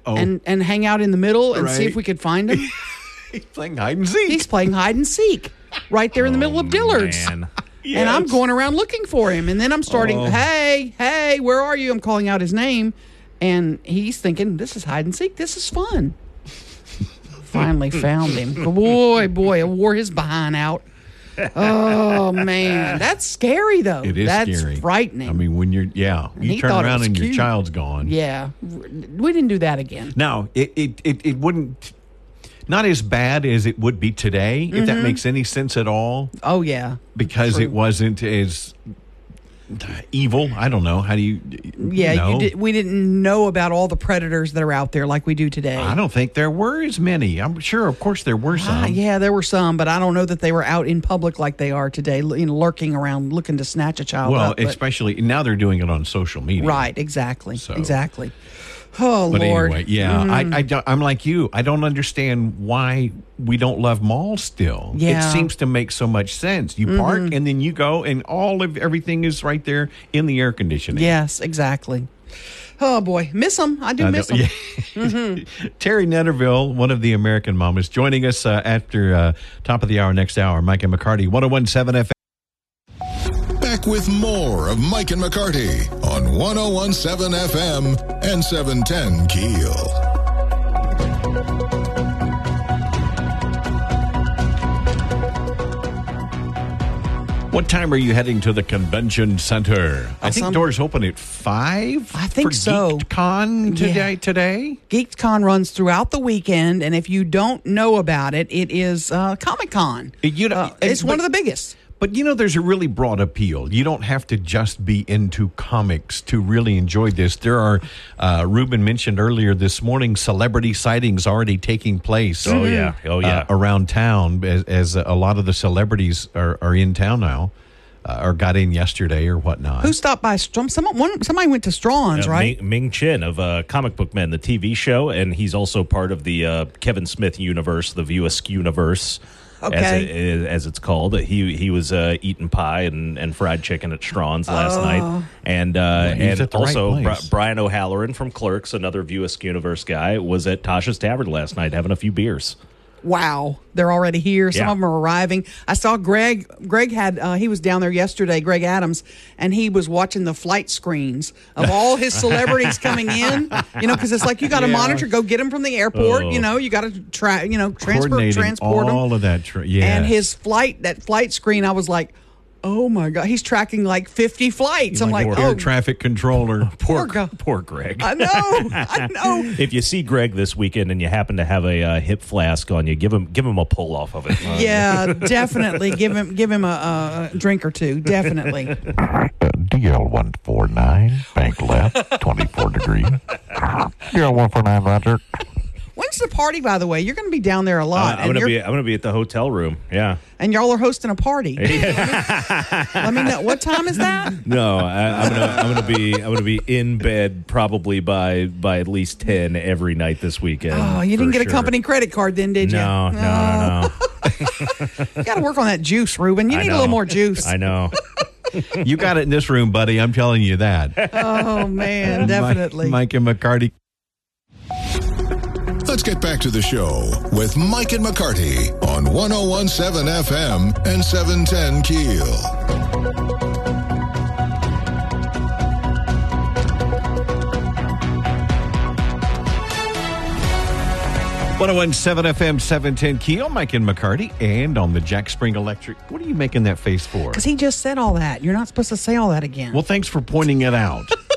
Oh, and and hang out in the middle and see if we could find him. he's playing hide and seek. He's playing hide and seek right there in the middle of oh, Dillard's. Man. And I'm going around looking for him. And then I'm starting, Oh. hey, hey, where are you? I'm calling out his name. And he's thinking, this is hide and seek. This is fun. Finally found him. Boy, boy, I wore his behind out. Oh, man. That's scary, though. It is That's scary. frightening. I mean, when you're yeah, you turn around and your child's gone. yeah. We didn't do that again. Now it it it, it wouldn't not as bad as it would be today, if Mm-hmm. that makes any sense at all, Oh, yeah. because True. it wasn't as evil. I don't know how do you. Yeah, know? you did, we didn't know about all the predators that are out there like we do today. I don't think there were as many. I'm sure, of course, there were some. Ah, yeah, there were some, but I don't know that they were out in public like they are today, you know, lurking around looking to snatch a child Well, up. especially now they're doing it on social media. right, exactly, So- exactly. Oh But Lord, anyway, yeah, I, I don't, I'm like you. I don't understand why we don't love malls still. Yeah. Mm-hmm. It seems to make so much sense. You park and then you go, and all of everything is right there in the air conditioning. yes, exactly. Oh boy, miss them. I do I miss them. yeah. Mm-hmm. Terry Netterville, one of the American mamas, joining us uh, after uh, top of the hour next hour. Mike and McCarty, 1017 FM. Back with more of Mike and McCarty on 1017 FM and 710 Keel. What time are you heading to the convention center? I think some- doors open at five. I think for so. Con today. Yeah. Today. Geek'd Con runs throughout the weekend, and if you don't know about it, it is uh, Comic Con. You know, Uh, it's but- one of the biggest. But you know, there's a really broad appeal. You don't have to just be into comics to really enjoy this. There are, uh, Ruben mentioned earlier this morning, celebrity sightings already taking place. Oh yeah, oh yeah. uh, around town as, as a lot of the celebrities are, are in town now, uh, or got in yesterday or whatnot. Who stopped by? Strom- Someone, one, somebody went to Strawn's, Uh, right? Ming, Ming Chen of uh, Comic Book Men, the TV show, and he's also part of the uh, Kevin Smith universe, the View Askew universe, as, it, as it's called. He he was uh, eating pie and, and fried chicken at Strawn's last Oh. night, and uh, he's and at the right also Bri- Brian O'Halloran from Clerks, another View Askew universe guy, was at Tasha's Tavern last night having a few beers. Wow, they're already here. Some Yeah. of them are arriving. I saw Greg. Greg had uh, he was down there yesterday. Greg Adams, and he was watching the flight screens of all his celebrities coming in. You know, because it's like you got to Yeah. monitor. Go get them from the airport. Oh. You know, you got to try. You know, transport them. all of that. Tra- yeah. And his flight, that flight screen, I was like, oh my god, he's tracking like fifty flights. I'm like, air oh, traffic controller. poor guy. Poor Greg. I know, I know. if you see Greg this weekend and you happen to have a uh, hip flask on you, give him give him a pull off of it. Yeah, definitely give him give him a, a drink or two. Definitely. DL one four nine, bank left, twenty four degrees. DL one four nine, Roger. When's the party? By the way, you're going to be down there a lot, Uh, I'm gonna be I'm gonna be at the hotel room. Yeah. and y'all are hosting a party. Let me know what time is that. No, I, I'm gonna I'm gonna be I'm gonna be in bed probably by by at least ten every night this weekend. Oh, you didn't for get a company credit card then, did you? No, no, no, no. You got to work on that juice, Ruben. You need a little more juice. I know. you got it in this room, buddy. I'm telling you that. Oh man, definitely. Mike, Mike and McCarty. Let's get back to the show with Mike and McCarty on 1017 FM and 710 Keel. 1017 FM 710 Keel, Mike and McCarty, and on the Jack Spring Electric. What are you making that face for? Because he just said all that. You're not supposed to say all that again. Well, thanks for pointing it out.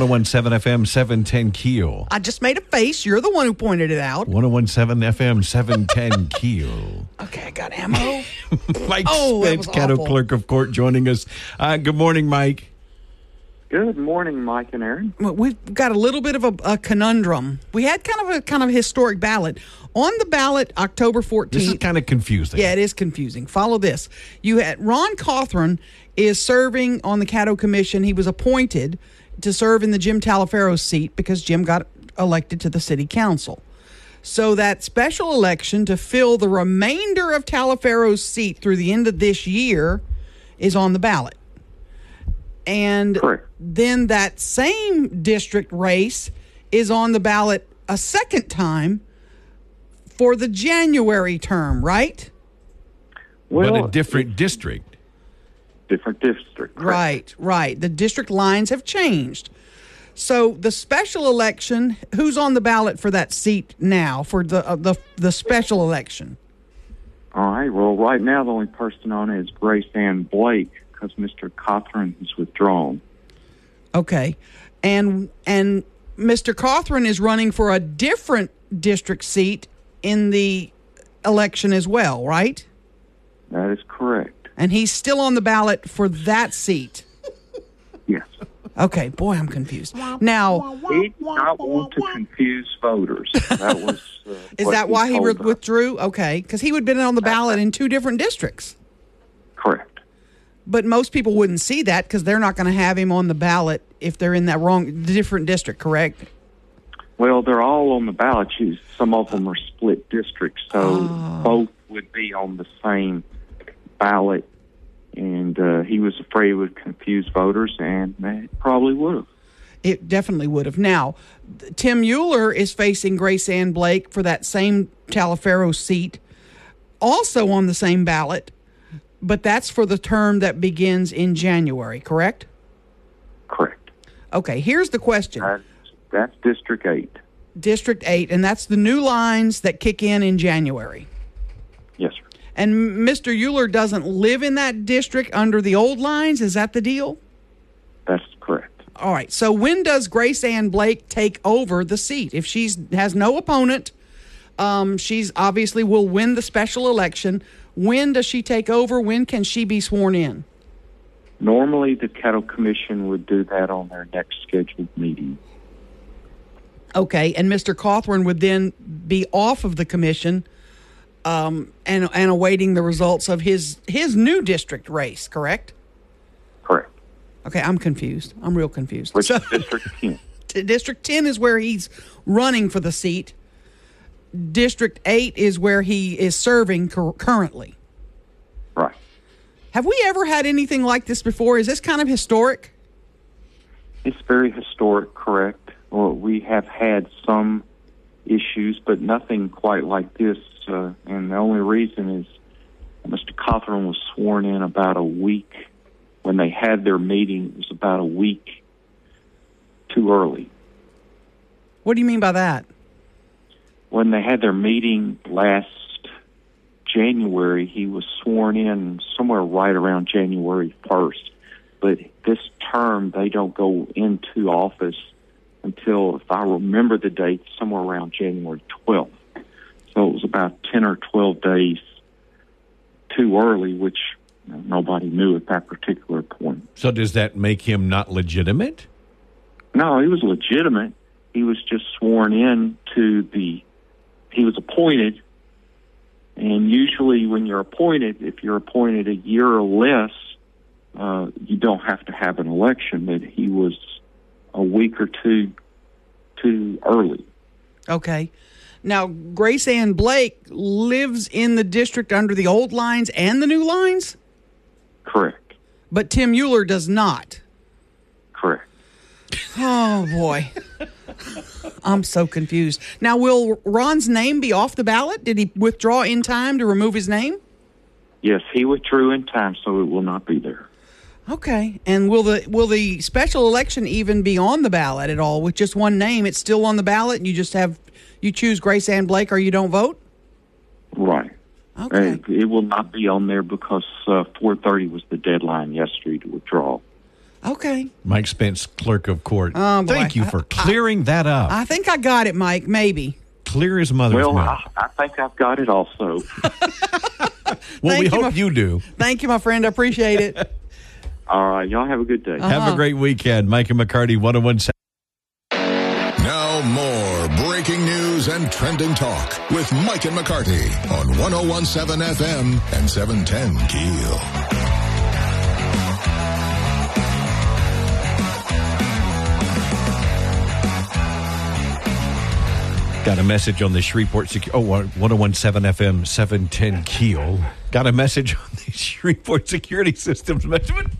1017 FM 710 Keel. I just made a face. You're the one who pointed it out. 1017 FM 710 Keel. Okay, I got ammo. Mike Oh, that Spence, Caddo. Clerk of Court, joining us. Uh, good morning, Mike. Good morning, Mike and Erin. We've got a little bit of a, a conundrum. We had kind of a kind of historic ballot on the ballot October 14th. This is kind of confusing. Yeah, it is confusing. Follow this. You had Ron Cawthron is serving on the Caddo Commission. He was appointed to serve in the Jim Taliaferro seat because Jim got elected to the city council. So that special election to fill the remainder of Taliaferro's seat through the end of this year is on the ballot. And Correct. then that same district race is on the ballot a second time for the January term, right? Well, but a different district. Different district. correct. Right, right. The district lines have changed. So the special election, who's on the ballot for that seat now for the uh, the the special election? All right. Well, right now the only person on it is Grace Ann Blake because Mr. Cawthron is withdrawn. Okay. And and Mr. Cawthron is running for a different district seat in the election as well, right? That is correct. And he's still on the ballot for that seat. Yes. Okay, boy, I'm confused. Now, He did not want to confuse voters. That was. Uh, is that why he told re- us. withdrew? Okay, because he would have been on the ballot in two different districts. Correct. But most people wouldn't see that because they're not going to have him on the ballot if they're in that wrong different district, correct? Well, they're all on the ballot. Some of them are split districts, so Oh. both would be on the same ballot. And uh, he was afraid it would confuse voters, and it probably would have. It definitely would have. Now, Tim Mueller is facing Grace Ann Blake for that same Taliaferro seat, also on the same ballot, but that's for the term that begins in January, correct? Correct. Okay, here's the question. That's, that's District 8. District 8, and that's the new lines that kick in in January. Yes, sir. And Mr. Mueller doesn't live in that district under the old lines. Is that the deal? That's correct. All right. So when does Grace Ann Blake take over the seat? If she has no opponent, um, she's obviously will win the special election. When does she take over? When can she be sworn in? Normally, the Caddo Commission would do that on their next scheduled meeting. Okay, and Mr. Cawthorn would then be off of the commission, um, and and awaiting the results of his his new district race. Correct? Correct. Okay, I'm confused. I'm real confused. Which So- District 10. District 10 is where he's running for the seat. District 8 is where he is serving cur- currently. Right. Have we ever had anything like this before? Is this kind of historic? It's very historic, correct. Well, we have had some issues, but nothing quite like this. Uh, and the only reason is Mr. Cawthorn was sworn in about a week when they had their meeting. It was about a week too early. What do you mean by that? When they had their meeting last January, he was sworn in somewhere right around January 1st. But this term, they don't go into office until, if I remember the date, somewhere around January 12th. So it was about 10 or 12 days too early, which you know, nobody knew at that particular point. So does that make him not legitimate? No, he was legitimate. He was just sworn in to the. He was appointed, and usually when you're appointed, if you're appointed a year or less, uh, you don't have to have an election. But he was a week or two too early. Okay. Now, Grace Ann Blake lives in the district under the old lines and the new lines, Correct. but Tim Mueller does not. Correct. Oh, boy. I'm so confused. Now, will Ron's name be off the ballot? Did he withdraw in time to remove his name? Yes, he withdrew in time, so it will not be there. Okay. And will the will the special election even be on the ballot at all with just one name? It's still on the ballot and you just have you choose Grace Ann Blake or you don't vote? Right. Okay. Uh, it will not be on there because uh, 4:30 was the deadline yesterday to withdraw. Okay. Mike Spence, clerk of court. Oh. Thank you for clearing that up. I think I got it, Mike, maybe. Clear as mother's Well, milk. I, I think I've got it also. well, we you, hope my- you do. Thank you, my friend. I appreciate it. All right, y'all have a good day. Have a great weekend. Mike and McCarty, 1017. Now more breaking news and trending talk with Mike and McCarty on 1017 FM and 710 Keel. Got a message on the Shreveport Security. Oh, 1017 FM 710 Keel. Got a message on the Shreveport Security Systems measurement.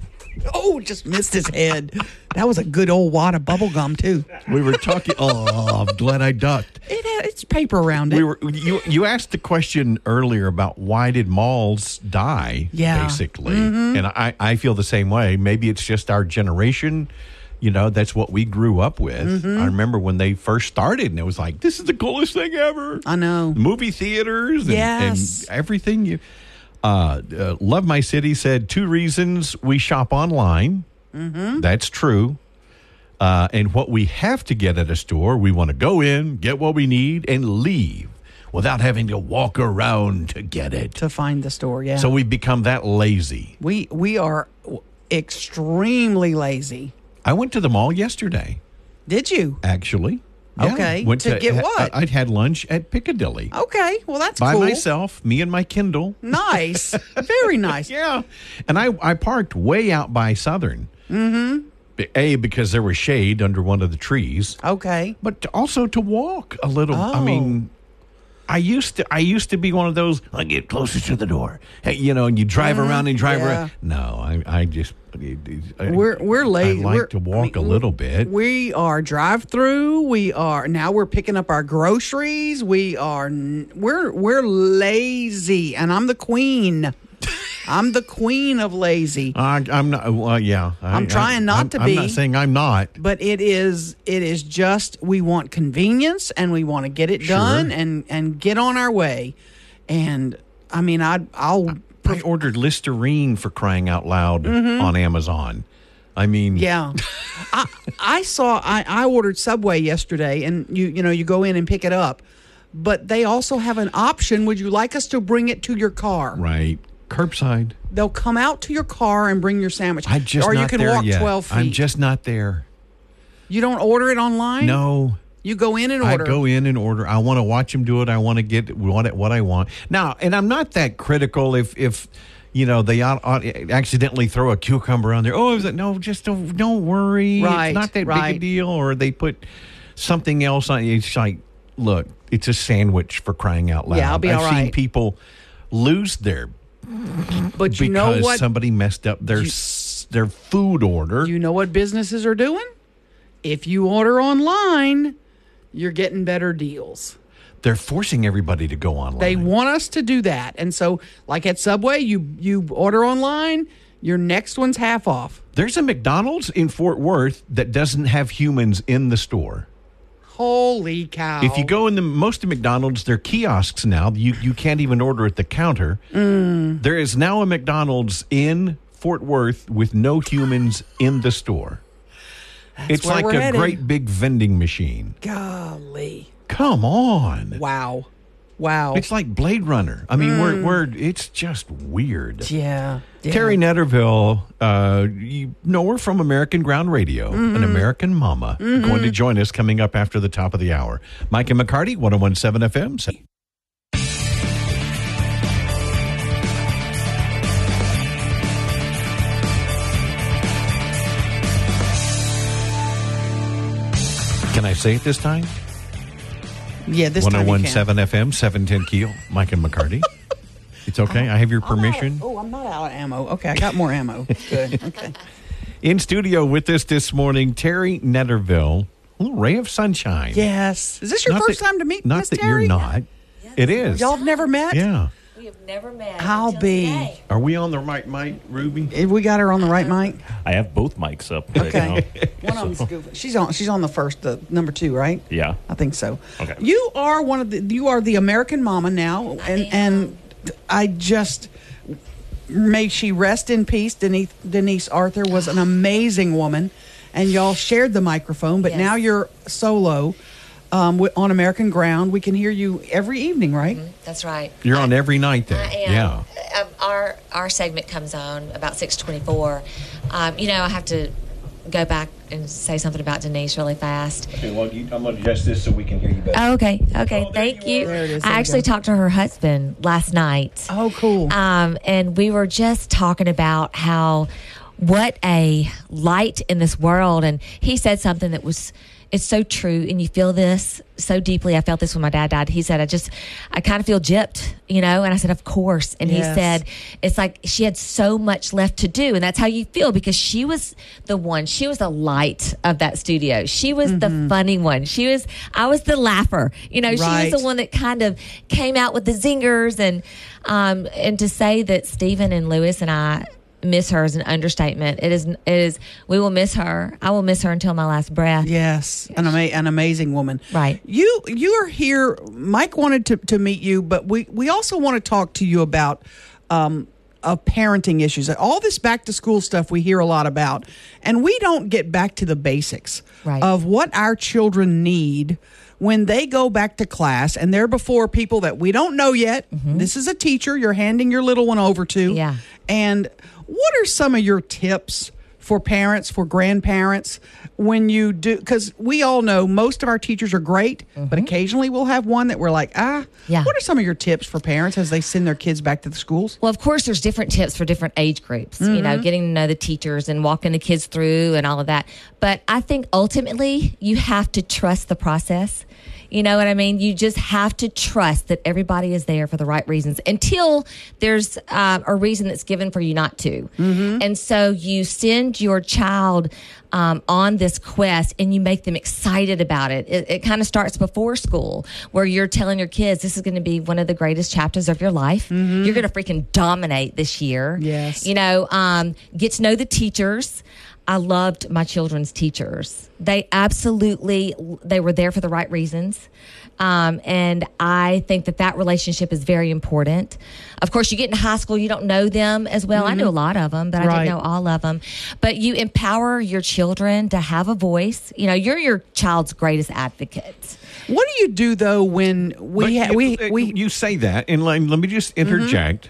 Oh, just missed his head. That was a good old wad of bubble gum too. We were talking. oh, I'm glad I ducked. It it's paper around it. We were you. You asked the question earlier about why did malls die? Yeah. Mm-hmm. basically, and I I feel the same way. Maybe it's just our generation. You know, that's what we grew up with. Mm-hmm. I remember when they first started, and it was like, "This is the coolest thing ever." I know. movie theaters and, Yes. and everything. You, uh, uh, Love My City said two reasons we shop online. Mm-hmm. That's true. Uh, and what we have to get at a store, we want to go in, get what we need, and leave without having to walk around to get it. to find the store. Yeah. So we become that lazy. we we are extremely lazy. I went to the mall yesterday, Did you? actually. Yeah. Okay, Went to get what? I, would had lunch at Piccadilly Okay. Well, that's by cool. myself, me and my Kindle. Nice. Very nice. Yeah, and I I parked way out by Southern. Mm-hmm. A because there was shade under one of the trees, Okay. but also to walk a little. I Oh. mean, I used to I used to be one of those. I get closer to the door, hey, you know, and you drive mm-hmm. around and drive yeah. around. No, I I just I, We're we're late. I like we're, to walk I mean, a little bit. We are drive through. We are now. We're picking up our groceries. We are. We're we're lazy, and I'm the queen. I'm the queen of lazy. I, I'm not. Well, yeah, I, I'm trying not I'm- to I'm be. not saying I'm not. but it is it is just we want convenience and we want to get it done and and get on our way and i mean i i'll I ordered Listerine for crying out loud on Amazon. I mean, Mm-hmm. yeah i i saw i i ordered subway yesterday and you you know you go in and pick it up but they also have an option would you like us to bring it to your car right. Curbside. they'll come out to your car and bring your sandwich I'm just or not you can there walk yet. 12 feet I'm just not there. you don't order it online No, you go in and order. I order go in and order. I want to watch them do it. I want to get what what I want now. And I'm not that critical if if you know they out, out- accidentally throw a cucumber on there. Oh, is it no? Just don't don't worry. Right, it's not that big a deal. Or they put something else on. It's like look, it's a sandwich for crying out loud. Yeah, I'll be I've all seen people lose their but you because know what somebody messed up their You- their food order. You know what businesses are doing? If you order online, you're getting better deals. They're forcing everybody to go online. They want us to do that. And so like at Subway, you you order online, your next one's half off. There's a McDonald's in Fort Worth that doesn't have humans in the store. Holy cow. If you go in the most of McDonald's, they're kiosks now. You you can't even order at the counter. Mm. There is now a McDonald's in Fort Worth with no humans in the store. it's where like a headed. great big vending machine. golly. Come on. Wow. Wow. It's like Blade Runner. I mean, Mm. we're, we're it's just weird. yeah. yeah. Terry Netterville, uh, you know her from American Ground Radio, Mm-hmm. an American mama, going to join us coming up after the top of the hour. Mike and McCarty, 1017 FM. Can I say it this time? Yeah, this time you 1017 FM, 710 Keel, Mike and McCarty. It's okay. I have your oh, permission. Oh, I'm not out of ammo. Okay, I got more ammo. Good. Okay. In studio with us this morning, Terry Netterville, a little ray of sunshine. Yes. Is this your Not first that- time to meet Not Miss that Terry? you're not. It is. Y'all have never met? yeah. We have never met. I'll until be. today. Are we on the right mic, Ruby? If we got her on the right mic. I have both mics up. but, you Okay. know, One of them's goofy. She's on. She's on the first, the number two, right? yeah. I think so. Okay. You are one of the. You are the American mama now, and and I just may she rest in peace. Denise Denise Arthur was an amazing woman, and y'all shared the microphone. But Yes. now you're solo um, on American ground. We can hear you every evening, right? That's right. You're on every night there. I am. Yeah. Uh, our our segment comes on about six twenty four. Um, you know, I have to go back and say something about Denise really fast. Okay, well, you, I'm going to adjust this so we can hear you better. Oh, okay, okay, thank you. There it is. I There you actually go. talked to her husband last night. Oh, cool. Um, and we were just talking about how what a light in this world. And he said something that was it's so true, and you feel this so deeply. I felt this when my dad died. He said, "I just, I kind of feel gypped," you know. And I said, "Of course." And Yes. he said, "It's like she had so much left to do, and that's how you feel because she was the one. She was the light of that studio. She was the funny one. She was. I was the laugher. You know, she was the one that kind of came out with the zingers and um and to say that Stephen and Louis and I miss her is an understatement. It is it is we will miss her. I will miss her until my last breath. Yes, an, ama- an amazing woman. Right. You you are here. Mike wanted to, to meet you, but we, we also want to talk to you about um, of parenting issues. All this back to school stuff we hear a lot about, and we don't get back to the basics Right. of what our children need when they go back to class and they're before people that we don't know yet. This is a teacher you're handing your little one over to. Mm-hmm. Yeah. And what are some of your tips for parents, for grandparents, when you do? Because we all know most of our teachers are great, but occasionally we'll have one that we're like, ah. Mm-hmm. Yeah. What are some of your tips for parents as they send their kids back to the schools? Well, of course, there's different tips for different age groups, you know, getting to know the teachers and walking the kids through and all of that. But I think ultimately you have to trust the process. You know what I mean? You just have to trust that everybody is there for the right reasons until there's uh, a reason that's given for you not to. And so you send your child um, on this quest and you make them excited about it. It, it kind of starts before school where you're telling your kids this is going to be one of the greatest chapters of your life. You're going to freaking dominate this year. Yes. You know, um, get to know the teachers. I loved my children's teachers. They absolutely they were there for the right reasons. Um, and I think that that relationship is very important. Of course, you get in high school, you don't know them as well. I knew a lot of them, but I didn't know all of them. But you empower your children to have a voice. You know, you're your child's greatest advocate. What do you do though when we ha- you, we we you say that, and like, let me just interject.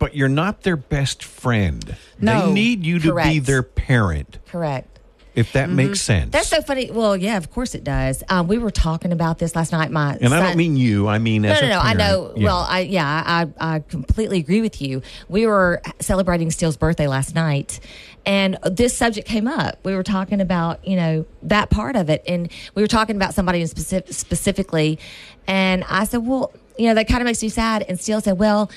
But you're not their best friend. No. they need you to be their parent. Correct. If that makes sense. Mm-hmm. That's so funny. Well, yeah, of course it does. Um, we were talking about this last night. My and I don't mean you. I mean No, as no, no. I know. Yeah. Well, I yeah, I I completely agree with you. We were celebrating Steele's birthday last night, and this subject came up. We were talking about you know that part of it, and we were talking about somebody in specific, specifically, and I said, well, you know, that kind of makes me sad. And Steele said, well,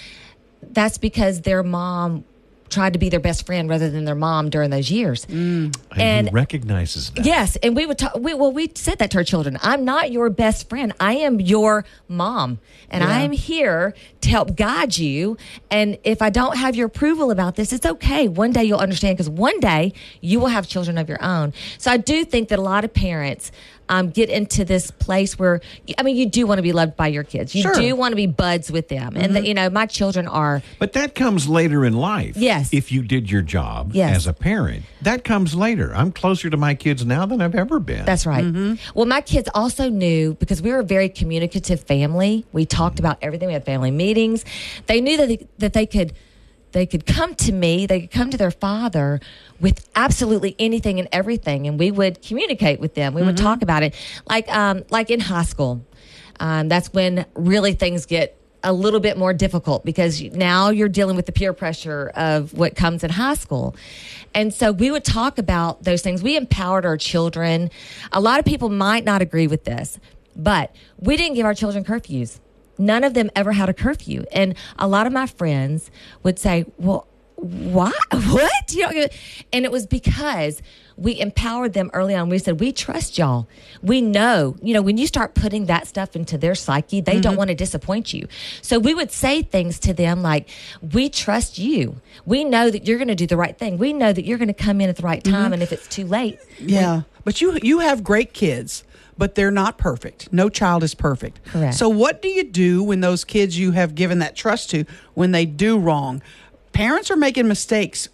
that's because their mom tried to be their best friend rather than their mom during those years. Mm. and, and- recognizes that. Yes, and we would talk. We, well, we said that to our children. I'm not your best friend. I am your mom, and I am here to help guide you. And if I don't have your approval about this, it's okay. One day you'll understand because one day you will have children of your own. So I do think that a lot of parents. Um, get into this place where I mean, you do want to be loved by your kids. You Sure. do want to be buds with them, and mm-hmm. the, you know, my children are But that comes later in life. Yes. If you did your job Yes. as a parent, that comes later. I'm closer to my kids now than I've ever been. That's right. Mm-hmm. Well, my kids also knew because we were a very communicative family. We talked mm-hmm. about everything. We had family meetings. They knew that they, that they could they could come to me. They could come to their father with absolutely anything and everything, and we would communicate with them. We would talk about it, like um, like in high school. Um, that's when really things get a little bit more difficult because now you're dealing with the peer pressure of what comes in high school. And so we would talk about those things. We empowered our children. A lot of people might not agree with this, but we didn't give our children curfews. None of them ever had a curfew. And a lot of my friends would say, well, why? What? You know, and it was because we empowered them early on. We said, we trust y'all. We know, you know, when you start putting that stuff into their psyche, they don't mm-hmm. want to disappoint you. So we would say things to them like, we trust you. We know that you're going to do the right thing. We know that you're going to come in at the right time. Mm-hmm. And if it's too late, Yeah, but you you have great kids, but they're not perfect. No child is perfect. Correct. So what do you do when those kids you have given that trust to when they do wrong? Parents are making mistakes,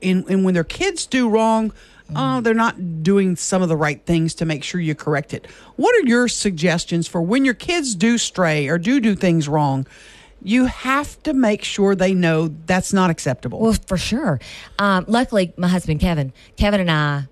in, and when their kids do wrong. Oh, they're not doing some of the right things to make sure you correct it. What are your suggestions for when your kids do stray or do do things wrong? You have to make sure they know that's not acceptable. Well, for sure. Um, luckily, my husband Kevin, Kevin and I,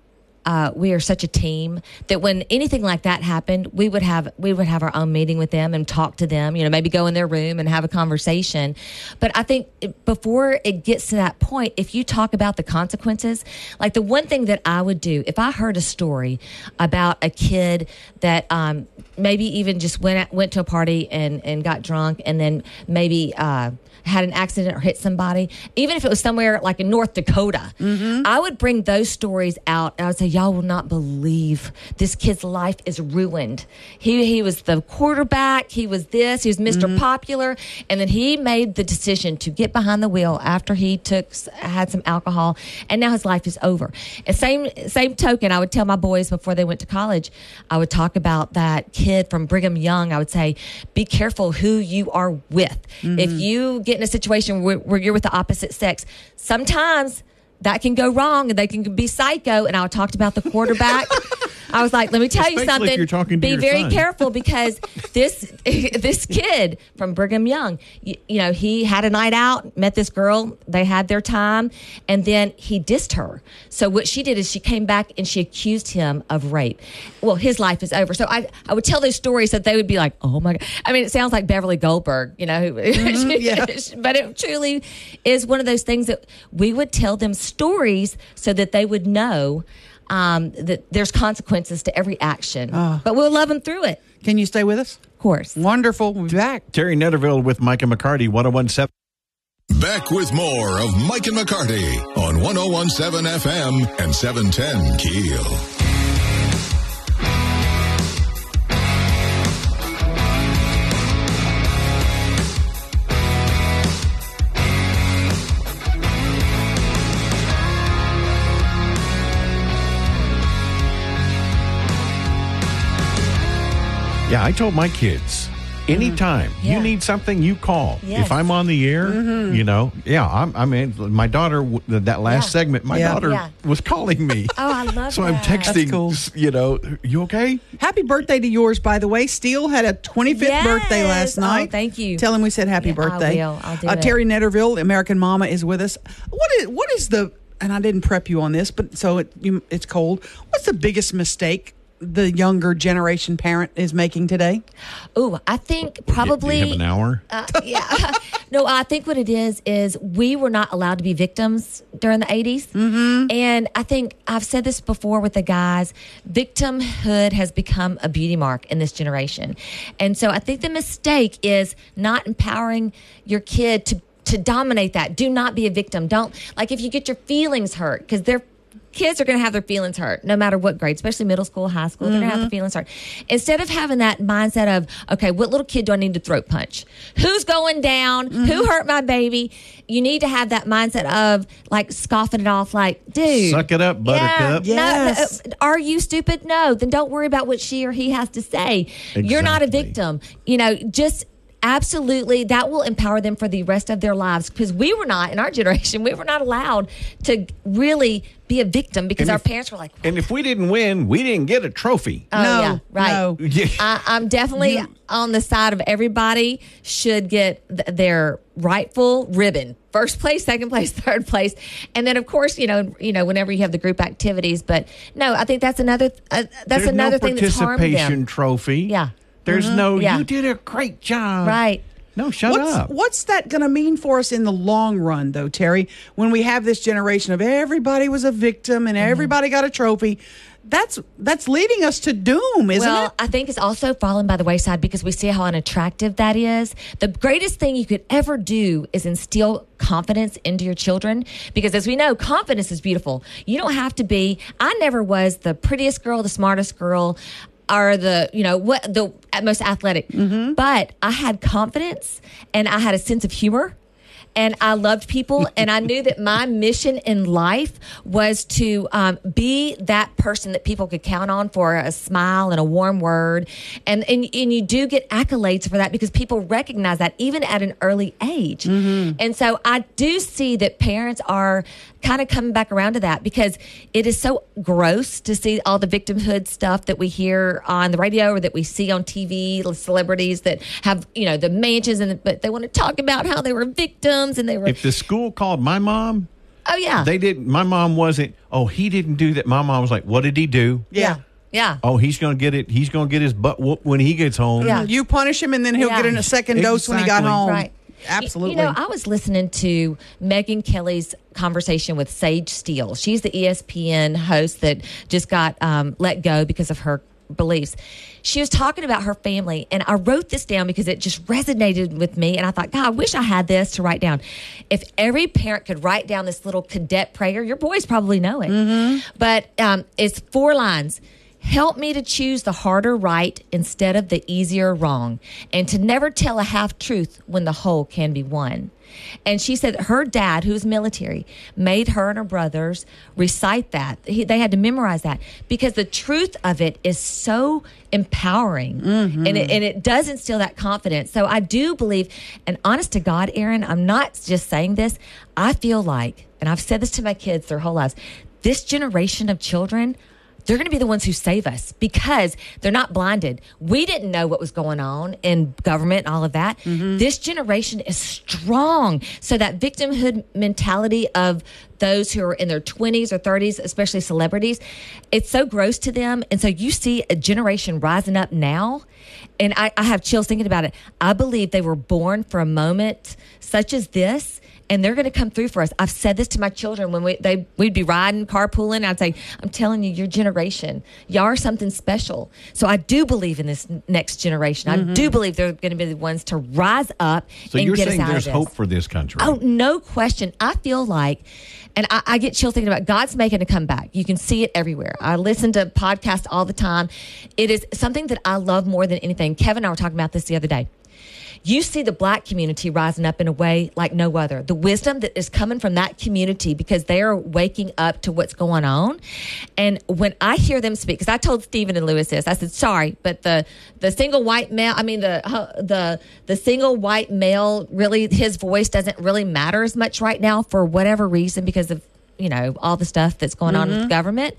uh, we are such a team that when anything like that happened, we would have we would have our own meeting with them and talk to them. You know, maybe go in their room and have a conversation. But I think before it gets to that point, if you talk about the consequences, like the one thing that I would do if I heard a story about a kid that um, maybe even just went went to a party and and got drunk and then maybe. Uh, had an accident or hit somebody, even if it was somewhere like in North Dakota, mm-hmm. I would bring those stories out and I would say, Y'all will not believe this kid's life is ruined. He he was the quarterback, he was this, he was mister mm-hmm. Popular, and then he made the decision to get behind the wheel after he took had some alcohol, and now his life is over. And same same token, I would tell my boys before they went to college, I would talk about that kid from Brigham Young. I would say, Be careful who you are with. If mm-hmm. you get in a situation where, where you're with the opposite sex, sometimes that can go wrong and they can be psycho. And I talked about the quarterback. I was like, let me tell you something. you're talking to be very son. careful because this this kid from Brigham Young, you, you know, he had a night out, met this girl, they had their time, and then he dissed her. So what she did is she came back and she accused him of rape. Well, his life is over. So I I would tell those stories that they would be like, oh my god. I mean, it sounds like Beverly Goldberg, you know, who, yeah. but it truly is one of those things that we would tell them stories so that they would know. Um, that there's consequences to every action, but we'll love them through it. Can you stay with us? Of course. Wonderful. We'll be back. Terry Netterville with Micah McCarty, 1017. Back with more of Mike and McCarty on 1017 FM and 710 Keel. Yeah, I told my kids, anytime Mm-hmm. Yeah. you need something, you call. Yes. Mm-hmm. If I'm on the air, you know, yeah, I'm, I mean, my daughter, that last Yeah. segment, my Yeah. daughter Yeah. was calling me. Oh, I love that. so I'm texting, cool. you know, you okay? Happy birthday to yours, by the way. Steele had a 25th Yes. birthday last Oh, night. thank you. Tell him we said happy Yeah, I birthday. will. I'll do uh, it. Terry Netterville, American Mama, is with us. What is what is the? And I didn't prep you on this, but so it, you, it's cold. What's the biggest mistake the younger generation parent is making today? Oh, I think Do probably. you have an hour? Uh, yeah. no, I think what it is is we were not allowed to be victims during the 80s. Mm-hmm. And I think I've said this before with the guys victimhood has become a beauty mark in this generation. And so I think the mistake is not empowering your kid to to dominate that. Do not be a victim. Don't like if you get your feelings hurt because they're kids are going to have their feelings hurt no matter what grade, especially middle school, high school. They're going to have their feelings hurt. Instead of having that mindset of, okay, what little kid do I need to throat punch? Who's going down? Who hurt my baby? You need to have that mindset of like scoffing it off, like, dude. Suck it up, buttercup. Yeah, Yes. no, uh, are you stupid? No. Then don't worry about what she or he has to say. You're not a victim. You know, just absolutely that will empower them for the rest of their lives because we were not in our generation we were not allowed to really be a victim because And our if- parents were like And if we didn't win, we didn't get a trophy. Oh, No, yeah, right. no. I, I'm definitely on the side of everybody should get th- their rightful ribbon. First place, second place, third place, and then of course you know you know whenever you have the group activities. But no, I think that's another uh, that's There's another no thing that's harmed participation them. trophy. Yeah. There's mm-hmm. no, Yeah. you did a great job. Right. No, shut What's, up. what's that going to mean for us in the long run, though, Terry? When we have this generation of everybody was a victim and mm-hmm. everybody got a trophy, that's that's leading us to doom, isn't well, it? I think it's also fallen by the wayside because we see how unattractive that is. The greatest thing you could ever do is instill confidence into your children because as we know, confidence is beautiful. You don't have to be I never was the prettiest girl, the smartest girl or the you know what the most athletic. Mm-hmm. But i had confidence and i had a sense of humor and I loved people, and I knew that my mission in life was to um, be that person that people could count on for a smile and a warm word, and and and you do get accolades for that because people recognize that even at an early age, and so I do see that parents are kind of coming back around to that because it is so gross to see all the victimhood stuff that we hear on the radio or that we see on TV, celebrities that have you know the mansions and but they want to talk about how they were victims and they were if the school called my mom, oh yeah they didn't, my mom wasn't, oh, he didn't do that. My mom was like, what did he do? yeah yeah Oh, he's going to get it. He's going to get his butt whooped when he gets home. Yeah. you punish him, and then he'll Yeah. get in a second dose when he got home. right Absolutely. You know, I was listening to Megyn Kelly's conversation with Sage Steele. She's the ESPN host that just got um, let go because of her beliefs. She was talking about her family, and I wrote this down because it just resonated with me. And I thought, God, I wish I had this to write down. If every parent could write down this little cadet prayer, your boys probably know it. But um, it's four lines. Help me to choose the harder right instead of the easier wrong, and to never tell a half truth when the whole can be won. And she said her dad, who's military, made her and her brothers recite that. He, they had to memorize that because the truth of it is so empowering mm-hmm. and, it, and it does instill that confidence. So I do believe, and honest to God, Erin, I'm not just saying this, I feel like, and I've said this to my kids their whole lives, this generation of children they're going to be the ones who save us because they're not blinded. We didn't know what was going on in government and all of that. Mm-hmm. This generation is strong. So that victimhood mentality of those who are in their 20s or 30s, especially celebrities, it's so gross to them. And so you see a generation rising up now. And I, I have chills thinking about it. I believe they were born for a moment such as this and they're going to come through for us. I've said this to my children when we they we'd be riding, carpooling. I'd say, "I'm telling you, your generation, y'all are something special." So I do believe in this next generation. I do mm-hmm. believe they're going to be the ones to rise up So and you're get saying us out there's of this. hope for this country. Oh, no question. I feel like, and I, I get chills thinking about God's making a comeback. You can see it everywhere. I listen to podcasts all the time. It is something that I love more than anything. Kevin and I were talking about this the other day. You see the black community rising up in a way like no other. The wisdom that is coming from that community because they are waking up to what's going on. And when I hear them speak, because I told Stephen and Louis this, I said, "Sorry, but the the single white male, I mean the uh, the the single white male, really his voice doesn't really matter as much right now for whatever reason because of you know all the stuff that's going on with the government."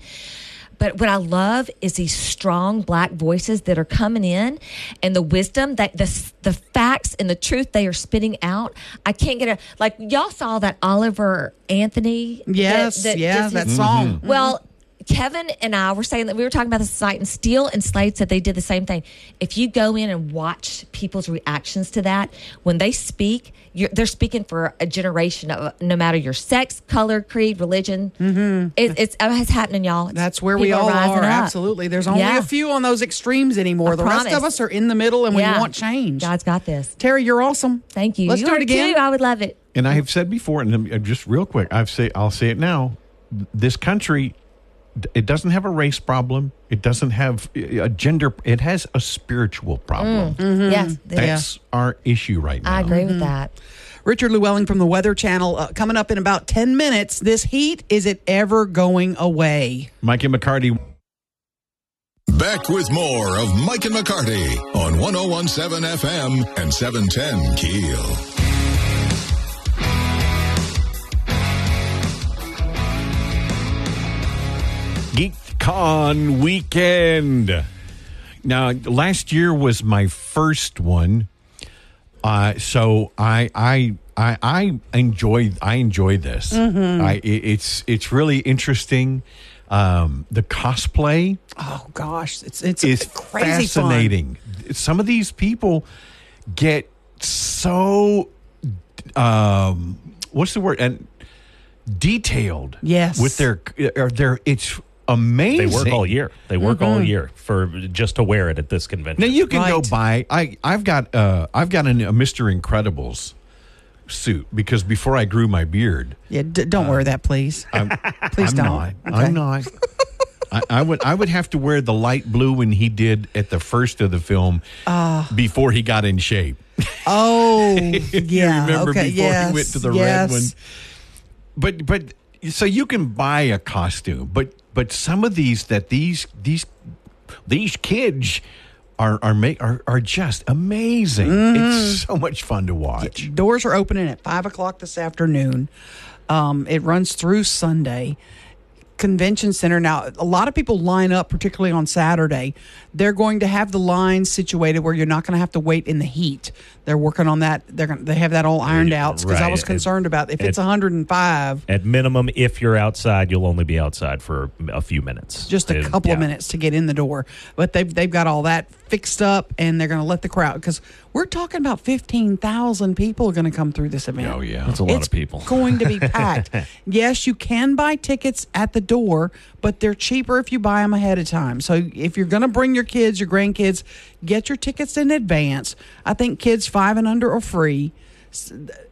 But what I love is these strong black voices that are coming in and the wisdom that the the facts and the truth they are spitting out. I can't get a like y'all saw that Oliver Anthony. yes, that yeah, that song. well, Kevin and I were saying that we were talking about the site, and Steele and Slade said they did the same thing. If you go in and watch people's reactions to that, when they speak, you're, they're speaking for a generation of no matter your sex, color, creed, religion. Mm-hmm. It, it's, it's happening, y'all. It's- That's where we all rising are. Absolutely. There's only Yeah. a few on those extremes anymore. I the rest of us are in the middle and Yeah. we want change. God's got this. Terry, you're awesome. Thank you. Let's You do it again. Too. I would love it. And I have said before, and just real quick, I've say I'll say it now. This country, it doesn't have a race problem. It doesn't have a gender. It has a spiritual problem. Mm. Mm-hmm. Yes, That's our issue right now. I agree with mm-hmm. that. Richard Llewellyn from the Weather Channel uh, coming up in about 10 minutes. This heat, is it ever going away? Mike and McCarty. Back with more of Mike and McCarty on 1017 FM and 710 Keel. Geek'd Con weekend. Now, last year was my first one, uh, so I I I, I enjoy I enjoy this. I, it, it's it's really interesting. Um, the cosplay Oh, gosh. It's, it's is crazy fun. fascinating. Some of these people get so um, what's the word and detailed. Yes. with their their it's amazing. They work all year. They work all year for just to wear it at this convention. Now you can go buy. I I've got uh I've got an, a Mister Incredibles suit because before I grew my beard, Yeah, d- don't wear that, please. I'm, Please I'm don't. not. Okay. I'm not. I, I would I would have to wear the light blue when he did at the first of the film Ah. before he got in shape. Oh, you yeah. remember okay. before yes, he went to the yes. red one. But but so you can buy a costume, but but some of these that these these these kids are are make are, are just amazing. Mm-hmm. It's so much fun to watch. Doors are opening at five o'clock this afternoon. Um, it runs through Sunday. Convention Center. Now, a lot of people line up, particularly on Saturday. They're going to have the lines situated where you're not going to have to wait in the heat. They're working on that. They're going they have that all ironed out because I was concerned about if it's 105, At minimum, if you're outside, you'll only be outside for a few minutes. just a couple of minutes to get in the door. But they've they've got all that fixed up, and they're going to let the crowd because we're talking about 15,000 people are going to come through this event. Oh yeah. That's a lot it's of people. going to be packed. yes, you can buy tickets at the door, but they're cheaper if you buy them ahead of time. So if you're going to bring your kids, your grandkids, get your tickets in advance. I think kids five and under are free.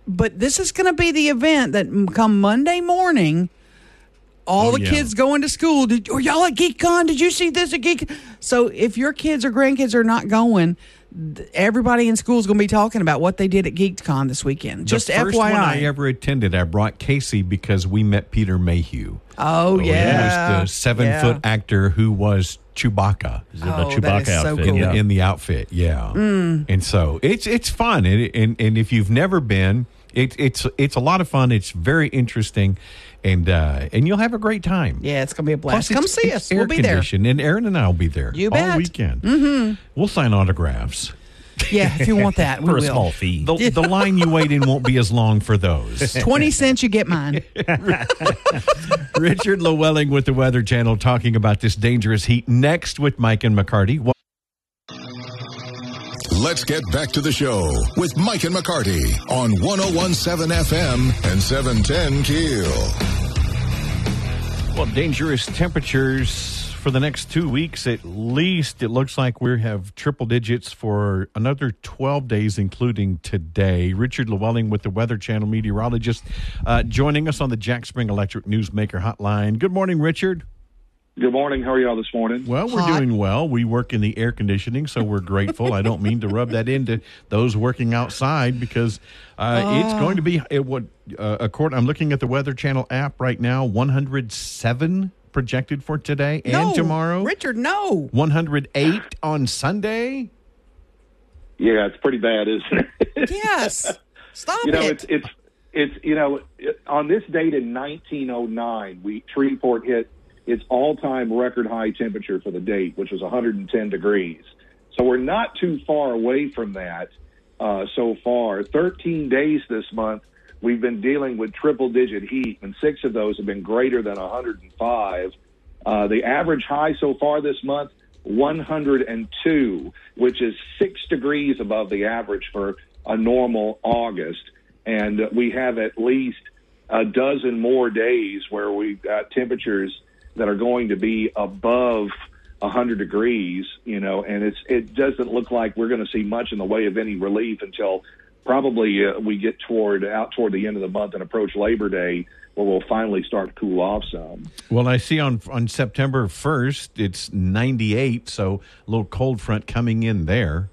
But this is going to be the event that come Monday morning. All Oh, the yeah. kids going to school. Did, are y'all at Geek'd Con? Did you see this at Geek? So if your kids or grandkids are not going, everybody in school is going to be talking about what they did at Geek'd Con this weekend. Just the first FYI. one I ever attended, I brought Casey because we met Peter Mayhew. Oh, He yeah. was the seven Yeah. foot actor who was Chewbacca. Is it Oh, that Chewbacca is so outfit? in, cool. the, in the outfit, yeah. Mm. And so it's it's fun, and, and and if you've never been, it, it's it's a lot of fun. It's very interesting, and uh, and you'll have a great time. Yeah, it's gonna be a blast. Plus, Come see us. We'll be there. and Erin and I will be there. You all bet. weekend. Mm-hmm. We'll sign autographs. Yeah, if you want that, we for a will. small fee. The, the line you wait in won't be as long for those. Twenty cents, you get mine. Richard Llewellyn with the Weather Channel talking about this dangerous heat. Next with Mike and McCarty. Let's get back to the show with Mike and McCarty on 1017 FM and 710 Keel. Well, dangerous temperatures for the next two weeks at least. It looks like we have triple digits for another 12 days, including today. Richard Llewellyn with the Weather Channel meteorologist uh, joining us on the Jack Spring Electric Newsmaker hotline. Good morning, Richard. Good morning. How are y'all this morning? Well, we're Hot. doing well. We work in the air conditioning, so we're grateful. I don't mean to rub that into those working outside because uh, it's going to be it would uh, according. I'm looking at the Weather Channel app right now. 107 projected for today and no, tomorrow. Richard. No. 108 on Sunday. Yeah, it's pretty bad, isn't it? Yes. Stop you know, it. it's it's it's you know, it, on this date in 1909, we Shreveport hit its all-time record high temperature for the date, which was 110 degrees. So we're not too far away from that uh, so far. 13 days this month, we've been dealing with triple-digit heat, and six of those have been greater than 105. Uh, the average high so far this month, 102, which is six degrees above the average for a normal August. And we have at least a dozen more days where we've got temperatures that are going to be above 100 degrees, you know, and it's it doesn't look like we're going to see much in the way of any relief until probably uh, we get toward out toward the end of the month and approach Labor Day, where we'll finally start to cool off some. Well, I see on on September first it's ninety eight, so a little cold front coming in there.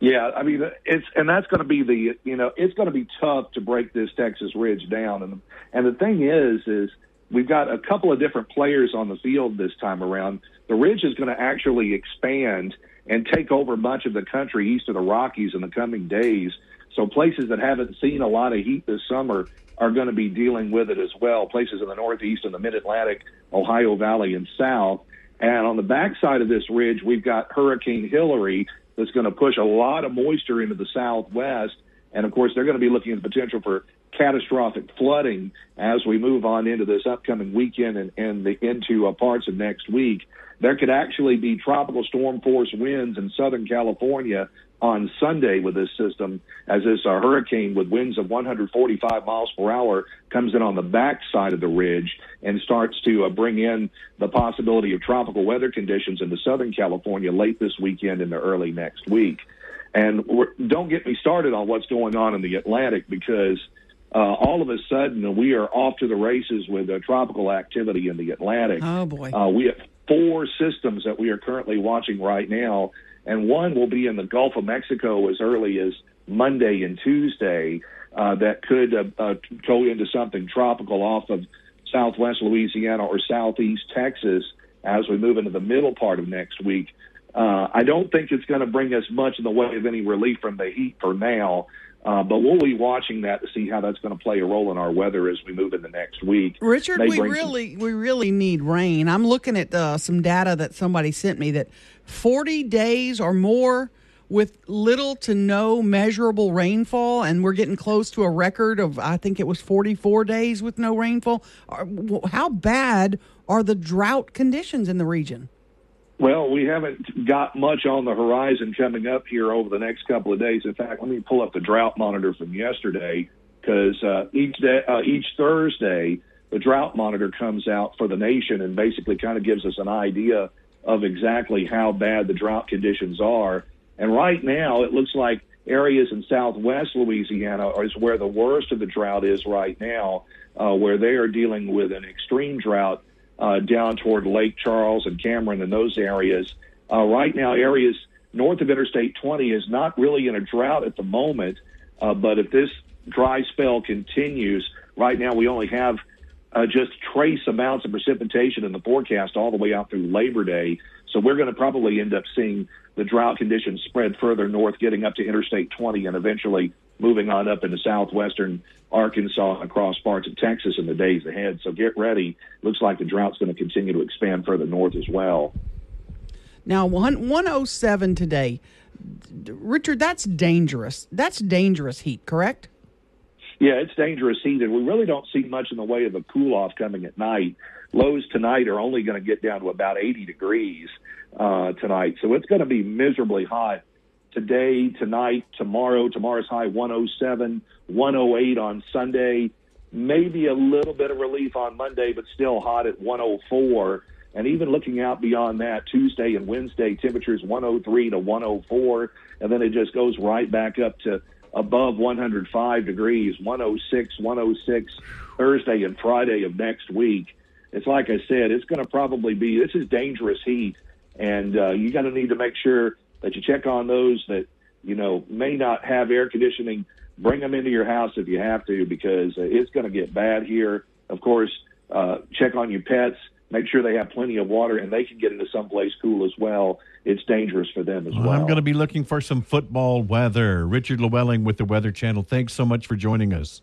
Yeah, I mean it's and that's going to be the you know it's going to be tough to break this Texas Ridge down and and the thing is is we've got a couple of different players on the field this time around. The Ridge is going to actually expand and take over much of the country east of the Rockies in the coming days. So places that haven't seen a lot of heat this summer are going to be dealing with it as well. Places in the Northeast and the Mid Atlantic, Ohio Valley, and South. And on the backside of this ridge, we've got Hurricane Hilary that's going to push a lot of moisture into the Southwest. And of course, they're going to be looking at the potential for catastrophic flooding as we move on into this upcoming weekend and, and the, into uh, parts of next week. There could actually be tropical storm force winds in Southern California on Sunday with this system as this uh, hurricane with winds of 145 miles per hour comes in on the backside of the ridge and starts to uh, bring in the possibility of tropical weather conditions into Southern California late this weekend and the early next week. And don't get me started on what's going on in the Atlantic because uh, all of a sudden we are off to the races with uh, tropical activity in the Atlantic. Oh boy! Uh, we have four systems that we are currently watching right now, and one will be in the Gulf of Mexico as early as Monday and Tuesday. Uh, that could uh, uh, go into something tropical off of southwest Louisiana or southeast Texas as we move into the middle part of next week. Uh, I don't think it's going to bring us much in the way of any relief from the heat for now. Uh, but we'll be watching that to see how that's going to play a role in our weather as we move into next week. Richard, we really some- we really need rain. I'm looking at uh, some data that somebody sent me that 40 days or more with little to no measurable rainfall, and we're getting close to a record of I think it was 44 days with no rainfall. How bad are the drought conditions in the region? Well, we haven't got much on the horizon coming up here over the next couple of days. In fact, let me pull up the drought monitor from yesterday because uh, each day, uh, each Thursday, the drought monitor comes out for the nation and basically kind of gives us an idea of exactly how bad the drought conditions are. And right now, it looks like areas in southwest Louisiana is where the worst of the drought is right now, uh, where they are dealing with an extreme drought uh, down toward Lake Charles and Cameron and those areas. Uh, right now, areas north of Interstate 20 is not really in a drought at the moment, uh, but if this dry spell continues, right now we only have uh, just trace amounts of precipitation in the forecast all the way out through Labor Day. So we're going to probably end up seeing the drought conditions spread further north, getting up to Interstate 20 and eventually moving on up into southwestern Arkansas and across parts of Texas in the days ahead. So get ready. Looks like the drought's going to continue to expand further north as well. Now, 107 today. Richard, that's dangerous. That's dangerous heat, correct? Yeah, it's dangerous heat, and we really don't see much in the way of a cool off coming at night. Lows tonight are only going to get down to about 80 degrees uh, tonight, so it's going to be miserably hot today, tonight, tomorrow. Tomorrow's high 107, 108 on Sunday. Maybe a little bit of relief on Monday, but still hot at 104. And even looking out beyond that, Tuesday and Wednesday, temperatures 103 to 104. And then it just goes right back up to above 105 degrees, 106, 106 Thursday and Friday of next week. It's like I said, it's going to probably be, this is dangerous heat. And uh, you got to need to make sure that you check on those that you know may not have air conditioning. Bring them into your house if you have to, because uh, it's going to get bad here. Of course, uh, check on your pets. Make sure they have plenty of water and they can get into someplace cool as well. It's dangerous for them as well. I'm going to be looking for some football weather. Richard Llewellyn with the Weather Channel. Thanks so much for joining us.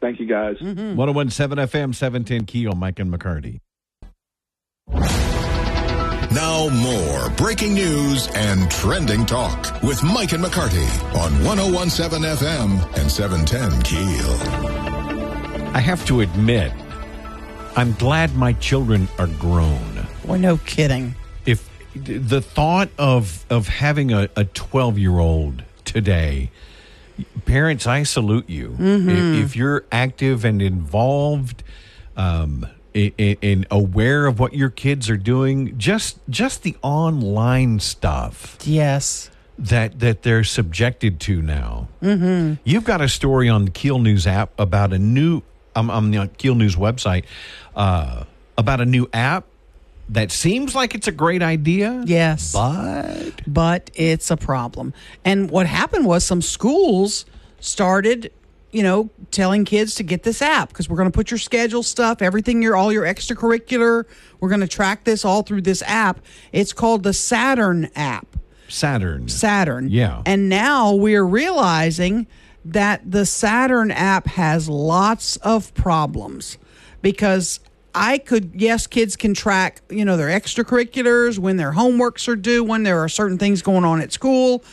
Thank you, guys. Mm-hmm. 1017 FM, 710 Keel, Mike and McCarty. Now, more breaking news and trending talk with Mike and McCarty on 1017 FM and 710 Keel. I have to admit, I'm glad my children are grown. Boy, no kidding. If the thought of of having a 12 year old today, parents, I salute you. Mm-hmm. If, if, you're active and involved, um, and aware of what your kids are doing just just the online stuff yes that that they're subjected to now. Mm-hmm. You've got a story on the Keel News app about a new um, on the Keel News website uh, about a new app that seems like it's a great idea. Yes. but but it's a problem. And what happened was some schools started, you know, telling kids to get this app because we're going to put your schedule stuff, everything your all your extracurricular, we're going to track this all through this app. It's called the Saturn app. Saturn. Saturn. Yeah. And now we're realizing that the Saturn app has lots of problems because I could, yes, kids can track, you know, their extracurriculars, when their homeworks are due, when there are certain things going on at school.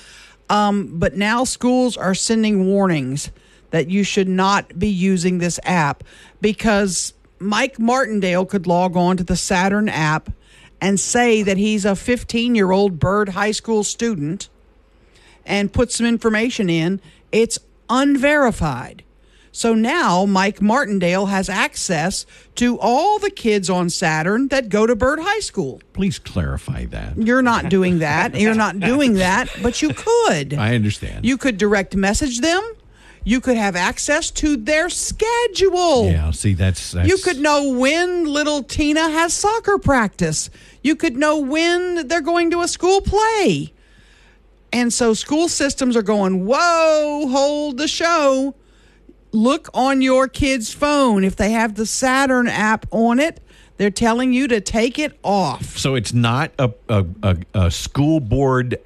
Um, but now schools are sending warnings that you should not be using this app because Mike Martindale could log on to the Saturn app and say that he's a 15 year old Byrd High School student and put some information in. It's unverified. So now Mike Martindale has access to all the kids on Saturn that go to Byrd High School. Please clarify that. You're not doing that. You're not doing that, but you could. I understand. You could direct message them. You could have access to their schedule. yeah, see, that's, that's You could know when little Tina has soccer practice. You could know when they're going to a school play. And so school systems are going, whoa, hold the show. Look on your kid's phone. If they have the Saturn app on it, they're telling you to take it off. So it's not a a, a, a school board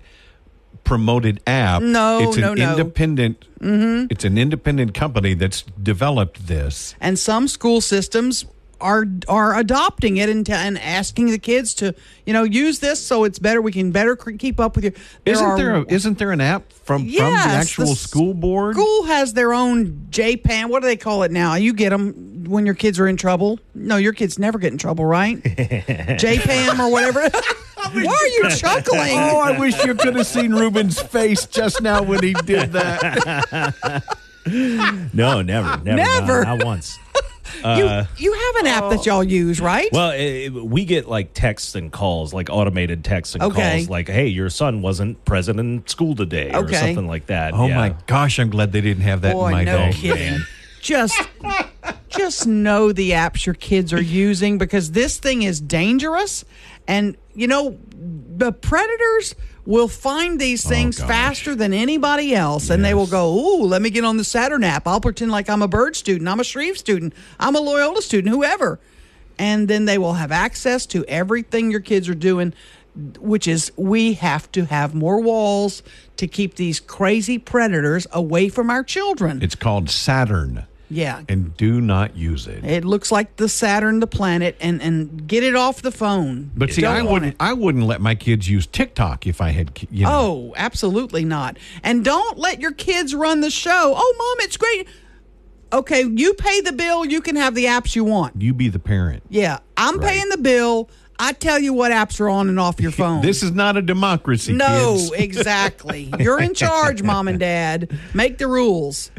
promoted app. No, it's an no, no. independent. Mm-hmm. It's an independent company that's developed this. and some school systems are are adopting it and, t- and asking the kids to you know use this so it's better we can better keep up with you. Isn't are- there a, isn't there an app from from the actual the school board? school has their own JPAN what do they call it now you get them when your kids are in trouble no your kids never get in trouble right JPAM or whatever why are you chuckling Oh, I wish you could have seen Ruben's face just now when he did that. No, never, never, Never. not, not once. you uh, you have an app that y'all use right Well, it, we get like texts and calls, like automated texts and Okay. calls, like, "Hey, your son wasn't present in school today," or something like that. Oh Yeah. my gosh, I'm glad they didn't have that Boy, in my no day. kidding. Just, just know the apps your kids are using because this thing is dangerous, and you know the predators will find these oh, things gosh. faster than anybody else, and they will go, "Ooh, let me get on the Saturn app. I'll pretend like I'm a Byrd student, I'm a Shreve student, I'm a Loyola student, whoever." And then they will have access to everything your kids are doing, which is we have to have more walls to keep these crazy predators away from our children. It's called Saturn, yeah. and do not use it. It looks like the Saturn, the planet, and and get it off the phone. But see, Don't I wouldn't. it. I wouldn't let my kids use TikTok if I had. You know, Oh, absolutely not. And don't let your kids run the show. Oh, mom, it's great. Okay, you pay the bill. You can have the apps you want. you be the parent. Yeah, I'm paying the bill. I tell you what apps are on and off your phone. This is not a democracy. no, exactly. You're in charge, mom and dad. Make the rules.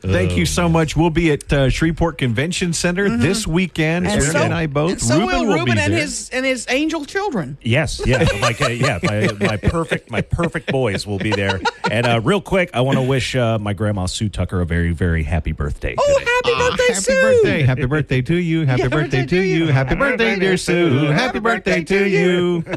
Thank you so much. We'll be at uh, Shreveport Convention Center this weekend. Mm-hmm. And so, and I both. and so will will Ruben be and there. his and his angel children. Yes, yeah, like uh, yeah, my, my perfect my perfect boys will be there. And uh, real quick, I want to wish uh, my grandma Sue Tucker a very very happy birthday. Oh, today. happy birthday, Happy Sue! birthday. Happy birthday to you. Happy birthday to you. Happy birthday, dear Sue. Happy birthday to you.